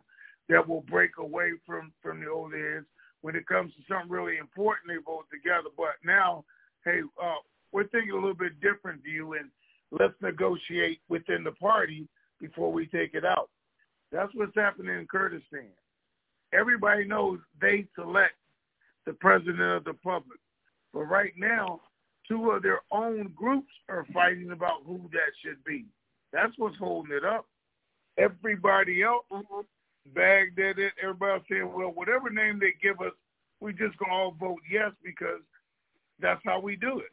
that will break away from from the old heads. When it comes to something really important, they vote together. But now, hey, uh, we're thinking a little bit different view, and let's negotiate within the party before we take it out. That's what's happening in Kurdistan. Everybody knows they select the president of the public. But right now, two of their own groups are fighting about who that should be. That's what's holding it up. Everybody else. Baghdad, everybody saying, well, whatever name they give us, we just going to all vote yes because that's how we do it.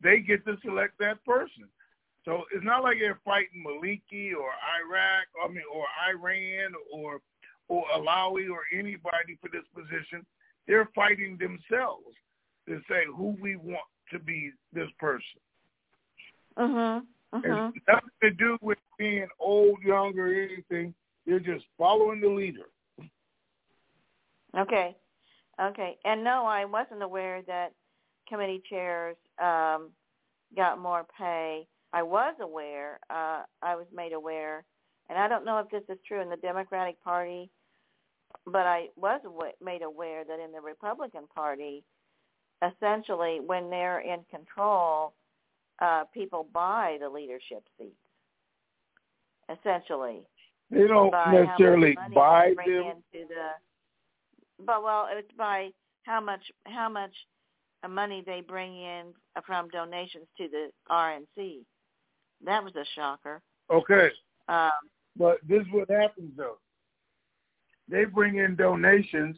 They get to select that person. So it's not like they're fighting Maliki or Iraq, I mean, or Iran or or Allawi or anybody for this position. They're fighting themselves to say who we want to be this person. Uh-huh. Uh-huh. It's nothing to do with being old, young, or anything. You're just following the leader. Okay. Okay. And no, I wasn't aware that committee chairs um, got more pay. I was aware, uh, I was made aware, and I don't know if this is true in the Democratic Party, but I was made aware that in the Republican Party, essentially when they're in control, uh, people buy the leadership seats. Essentially, they don't necessarily buy them. Into the, but well, it's by how much how much money they bring in from donations to the RNC. That was a shocker. Okay. Um, but this is what happens though. They bring in donations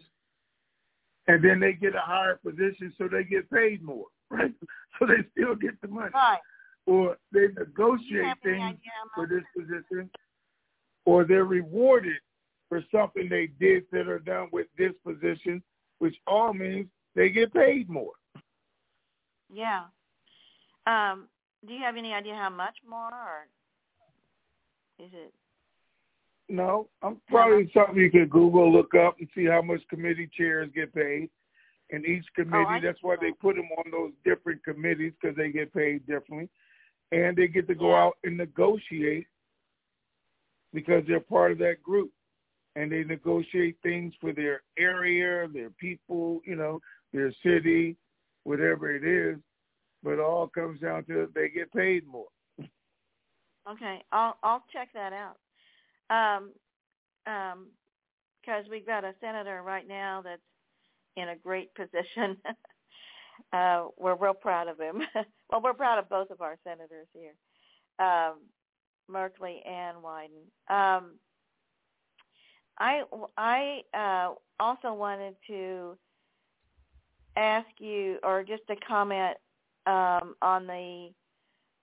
and then they get a higher position so they get paid more, right? So they still get the money. Right. Or they negotiate things for this position or they're rewarded for something they did that are done with this position, which all means they get paid more. Yeah. Um, do you have any idea how much more, or is it? No, I'm probably something you could Google, look up, and see how much committee chairs get paid. And each oh, committee, oh, that's why they put them on those different committees because they get paid differently, and they get to go yeah. out and negotiate because they're part of that group, and they negotiate things for their area, their people, you know, their city, whatever it is but it all comes down to it, they get paid more. Okay, I'll I'll check that out. Um, um, because we've got a senator right now that's in a great position. uh, we're real proud of him. well, we're proud of both of our senators here, um, Merkley and Wyden. Um, I I uh, also wanted to ask you, or just to comment um, on the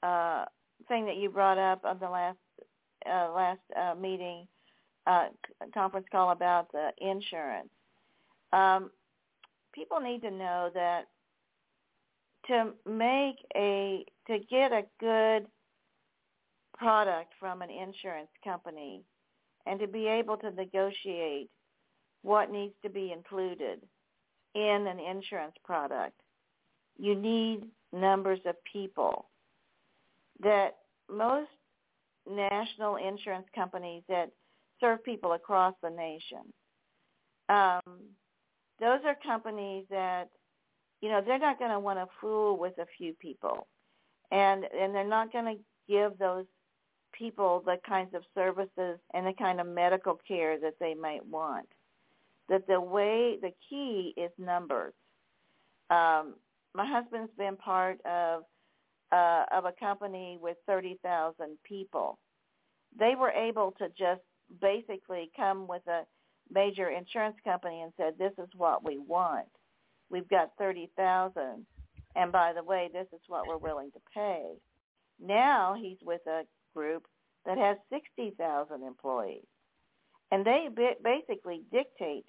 uh, thing that you brought up on the last uh, last uh, meeting uh, conference call about the insurance. Um, people need to know that to make a to get a good product from an insurance company and to be able to negotiate what needs to be included in an insurance product, you need numbers of people that most national insurance companies that serve people across the nation. Um, those are companies that, you know, they're not going to want to fool with a few people, and and they're not going to give those people the kinds of services and the kind of medical care that they might want. That the way the key is numbers. Um, my husband's been part of uh, of a company with thirty thousand people. They were able to just basically come with a major insurance company and said, "This is what we want. We've got thirty thousand, and by the way, this is what we're willing to pay." Now he's with a group that has sixty thousand employees, and they basically dictate.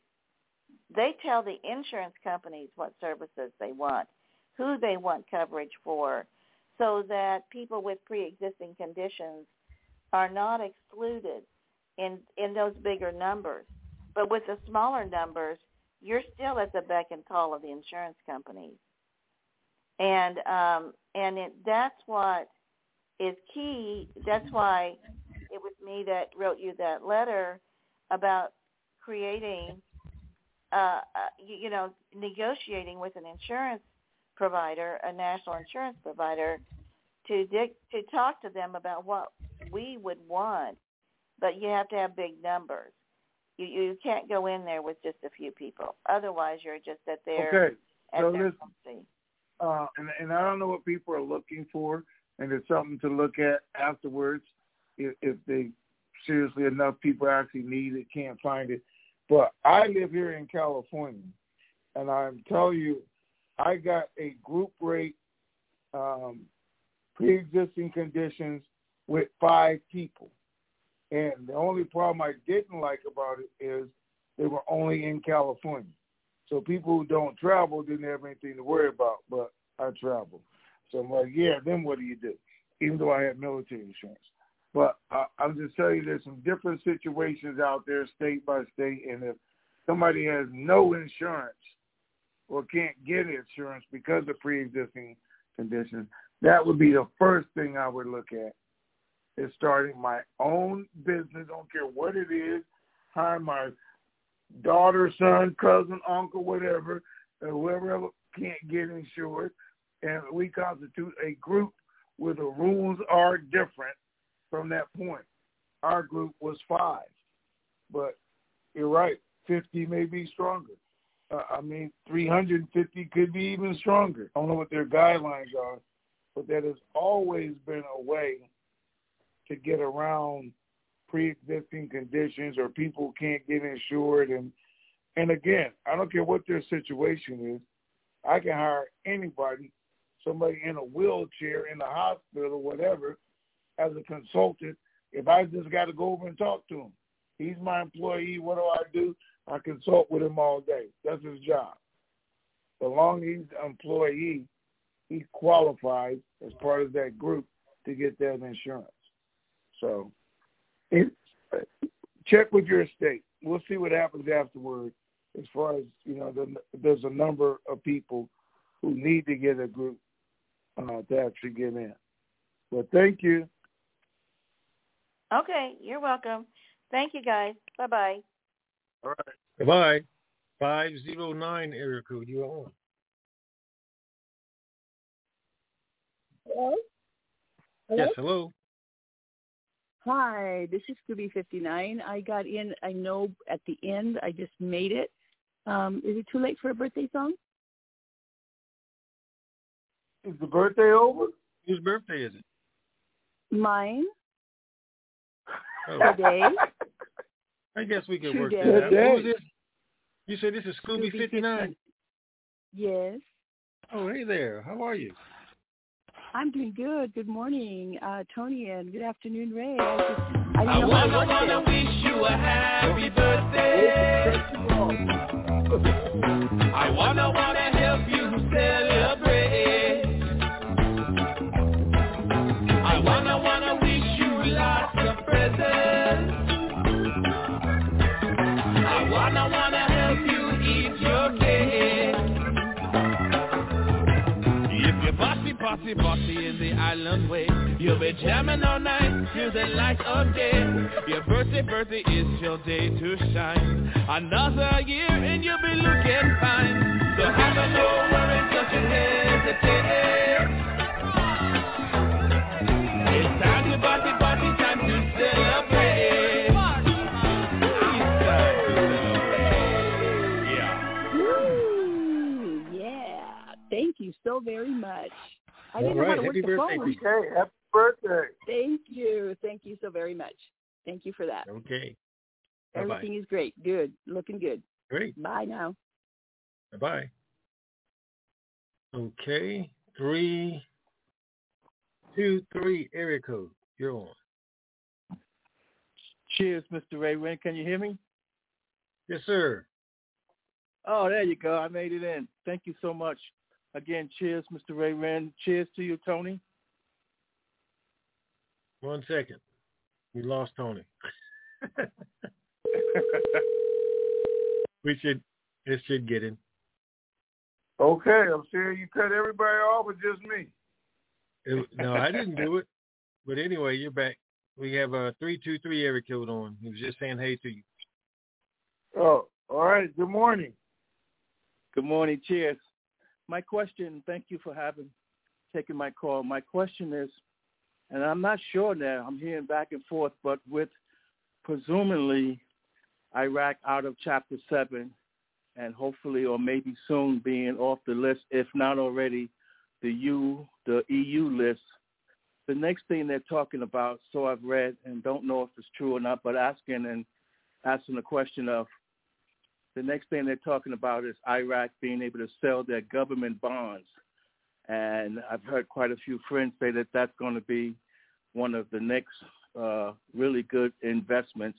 They tell the insurance companies what services they want, who they want coverage for, so that people with pre-existing conditions are not excluded in in those bigger numbers. But with the smaller numbers, you're still at the beck and call of the insurance companies. And um, and it, that's what is key. That's why it was me that wrote you that letter about creating, uh, uh, you, you know, negotiating with an insurance provider, a national insurance provider, to to talk to them about what we would want but you have to have big numbers. You you can't go in there with just a few people. Otherwise, you're just at their okay. at so their listen, uh, and and I don't know what people are looking for, and it's something to look at afterwards if, if they seriously enough people actually need it, can't find it. But I live here in California, and I'm telling you, I got a group rate um, pre-existing conditions with five people. And the only problem I didn't like about it is they were only in California. So people who don't travel didn't have anything to worry about, but I travel. So I'm like, yeah, then what do you do? Even though I had military insurance. But uh, I'll just tell you there's some different situations out there state by state. And if somebody has no insurance or can't get insurance because of pre-existing conditions, that would be the first thing I would look at is starting my own business. Don't care what it is. Hire my daughter, son, cousin, uncle, whatever, whoever can't get insured, and we constitute a group where the rules are different from that point. Our group was five, but you're right, 50 may be stronger. Uh, I mean, 350 could be even stronger. I don't know what their guidelines are, but that has always been a way to get around pre-existing conditions or people can't get insured and and again, I don't care what their situation is. I can hire anybody, somebody in a wheelchair in the hospital, whatever, as a consultant. If I just got to go over and talk to him, he's my employee. What do I do? I consult with him all day. That's his job. As long he's employee, he qualifies as part of that group to get that insurance. So it, check with your estate. We'll see what happens afterward as far as, you know, the, there's a number of people who need to get a group uh, to actually get in. But thank you. Okay, you're welcome. Thank you, guys. Bye-bye. All right. Goodbye. 509 area code, you're on. Hello? hello? Yes, hello. Hi, this is Scooby fifty nine. I got in. I know at the end. I just made it. Um, is it too late for a birthday song? Is the birthday over? Whose birthday is it? Mine. Oh. Today. I guess we can work Today. that out. Today. Who's this? You said this is Scooby Scooby fifty nine. Yes. Oh, hey there. How are you? I'm doing good. Good morning, uh, Tony, and good afternoon, Ray. I, just, I I know wanna, I wanna wish you a happy birthday. I wanna, wanna help you celebrate. Bossy, bossy in the island way, you'll be jamming all night till the light of day. Your birthday, birthday is your day to shine. Another year and you'll be looking fine. So have a no worries, don't you hesitate. It's time to party, party, time to celebrate. It's time to celebrate. Yeah. Woo! Yeah. Thank you so very much. I didn't All know how right. to work Happy the birthday, phone. Christine. Okay, happy birthday. Thank you. Thank you so very much. Thank you for that. Okay. Bye bye. Everything is great. Good. Looking good. Great. Bye now. Bye bye. Okay. Three two three area code. You're on. Cheers, Mr. Ray Wynn. Can you hear me? Yes, sir. Oh, there you go. I made it in. Thank you so much. Again, cheers, Mr. Ray Wynn. Cheers to you, Tony. One second. We lost Tony. we should it should get in. Okay, I'm sure you cut everybody off or just me. It- no, I didn't do it. But anyway, you're back. We have a three two three area code on. He was just saying hey to you. Oh, all right. Good morning. Good morning. Cheers. My question, thank you for having taking my call. My question is, and I'm not sure now, I'm hearing back and forth, but with presumably Iraq out of chapter seven and hopefully or maybe soon being off the list, if not already the U the EU list. The next thing they're talking about, so I've read and don't know if it's true or not, but asking and asking the question of the next thing they're talking about is Iraq being able to sell their government bonds. And I've heard quite a few friends say that that's going to be one of the next uh, really good investments.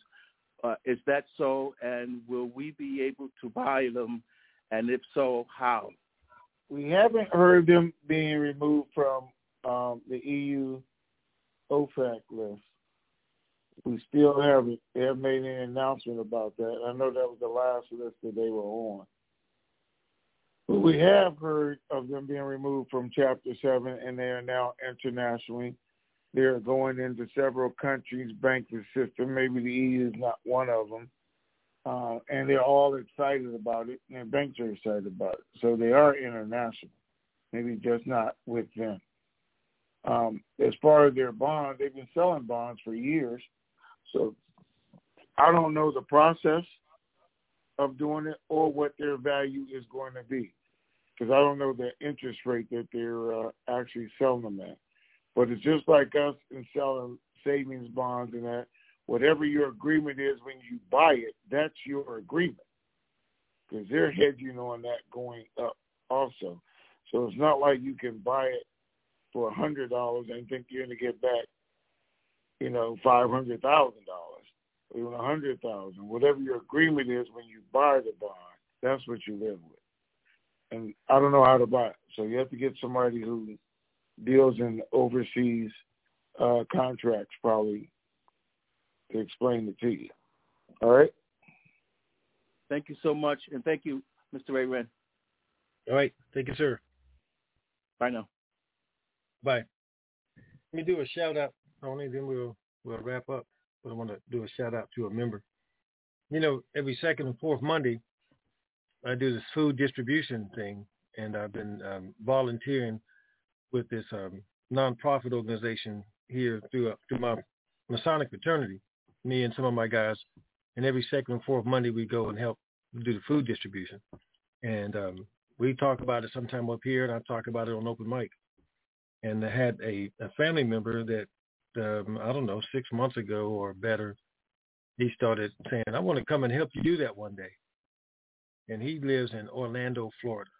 Uh, is that so? And will we be able to buy them? And if so, how? We haven't heard them being removed from um, the EU OFAC list. We still haven't. Haven't made any announcement about that. I know that was the last list that they were on. But we have heard of them being removed from Chapter 7, and they are now internationally. They're going into several countries' banking system. Maybe the EU is not one of them. Uh, and they're all excited about it, and banks are excited about it. So they are international, maybe just not with them. Um, as far as their bonds, they've been selling bonds for years. So I don't know the process of doing it or what their value is going to be because I don't know the interest rate that they're uh, actually selling them at. But it's just like us in selling savings bonds and that. Whatever your agreement is when you buy it, that's your agreement because they're hedging on that going up also. So it's not like you can buy it for a hundred dollars and think you're going to get back, you know, five hundred thousand dollars, even a hundred thousand. Whatever your agreement is when you buy the bond, that's what you live with. And I don't know how to buy it, so you have to get somebody who deals in overseas uh, contracts probably to explain it to you. All right. Thank you so much, and thank you, Mr. Ray Wren. All right. Thank you, sir. Bye now. Bye. Let me do a shout out, Tony, then we'll we'll wrap up. But I want to do a shout out to a member. You know, every second and fourth Monday, I do this food distribution thing, and I've been um, volunteering with this um, nonprofit organization here through uh, through my Masonic fraternity, me and some of my guys, and every second and fourth Monday we go and help do the food distribution. And um, we talk about it sometime up here, and I talk about it on open mic. And I had a, a family member that um, I don't know six months ago or better. He started saying, "I want to come and help you do that one day." And he lives in Orlando, Florida.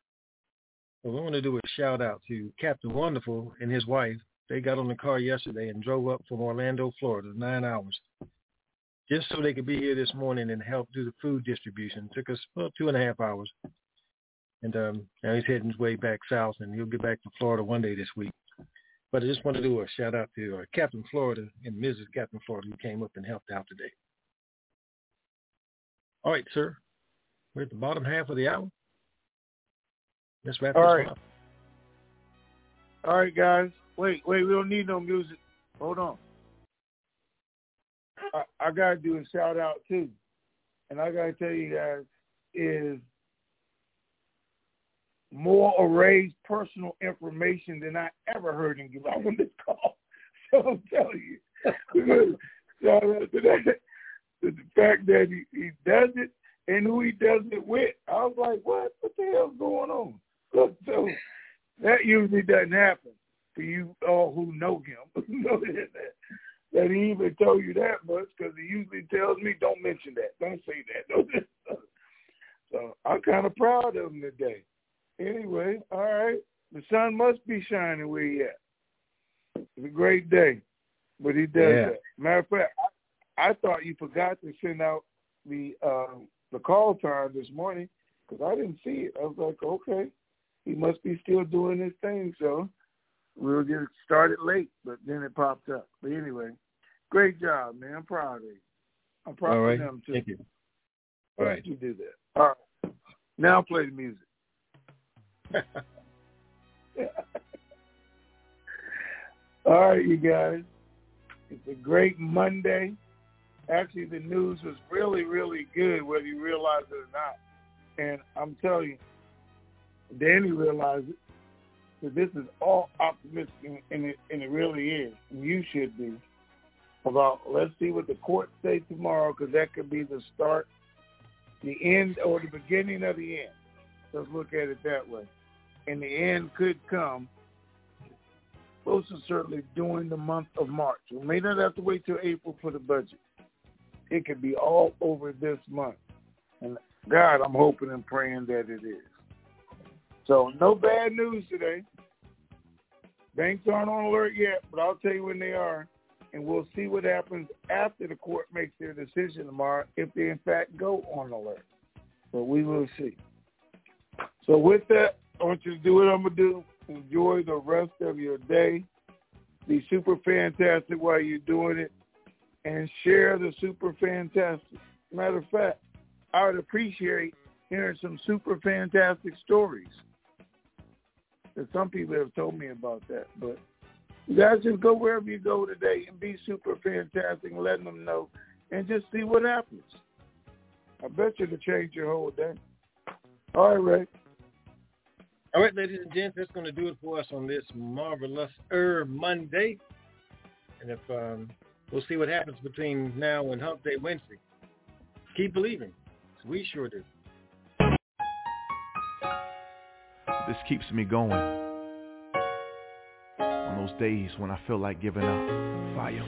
So we want to do a shout out to Captain Wonderful and his wife. They got on the car yesterday and drove up from Orlando, Florida, nine hours, just so they could be here this morning and help do the food distribution. It took us about two and a half hours. And um, now he's heading his way back south, and he'll get back to Florida one day this week. But I just want to do a shout out to uh, Captain Florida and Mrs. Captain Florida who came up and helped out today. All right, sir. We're at the bottom half of the hour. Let's wrap All this right. up. All right, guys. Wait, wait. We don't need no music. Hold on. I, I gotta do a shout out too, and I gotta tell you guys is more Array's personal information than I ever heard him give out on this call. So I'm telling you, out to that, the fact that he, he does it and who he does it with. I was like, what? What the hell's going on? Look, so that usually doesn't happen for you all who know him. know that, that he even told you that much because he usually tells me, don't mention that. Don't say that. Don't so I'm kind of proud of him today. Anyway, all right. The sun must be shining where he at. It's a great day, but he does Yeah. that. Matter of fact, I, I thought you forgot to send out the uh, the call time this morning because I didn't see it. I was like, okay, he must be still doing his thing. So we'll get it started late, but then it popped up. But anyway, great job, man. I'm proud of you. I'm proud All right. of them too. Thank you. All right. you do that. All right. Now play the music. All right, you guys. It's a great Monday. Actually, the news was really, really good, whether you realize it or not. And I'm telling you, Danny realized it. That this is all optimistic, and- it, and it really is. And you should be. About let's see what the court say tomorrow, because that could be the start, the end, or the beginning of the end. Let's look at it that way. And the end could come most certainly during the month of March. We may not have to wait till April for the budget. It could be all over this month. And God, I'm hoping and praying that it is. So no bad news today. Banks aren't on alert yet, but I'll tell you when they are. And we'll see what happens after the court makes their decision tomorrow, if they in fact go on alert. But we will see. So with that, I want you to do what I'm gonna do. Enjoy the rest of your day. Be super fantastic while you're doing it, and share the super fantastic. Matter of fact, I would appreciate hearing some super fantastic stories. That some people have told me about that, but you guys just go wherever you go today and be super fantastic, and letting them know, and just see what happens. I bet you it'll change your whole day. All right, Ray. All right, ladies and gents, that's going to do it for us on this marvelous er Monday. And if um, we'll see what happens between now and Hump Day Wednesday. Keep believing. We sure do. This keeps me going. On those days when I feel like giving up. Fire.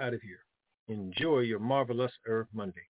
Out of here. Enjoy your marvelous Earth Monday.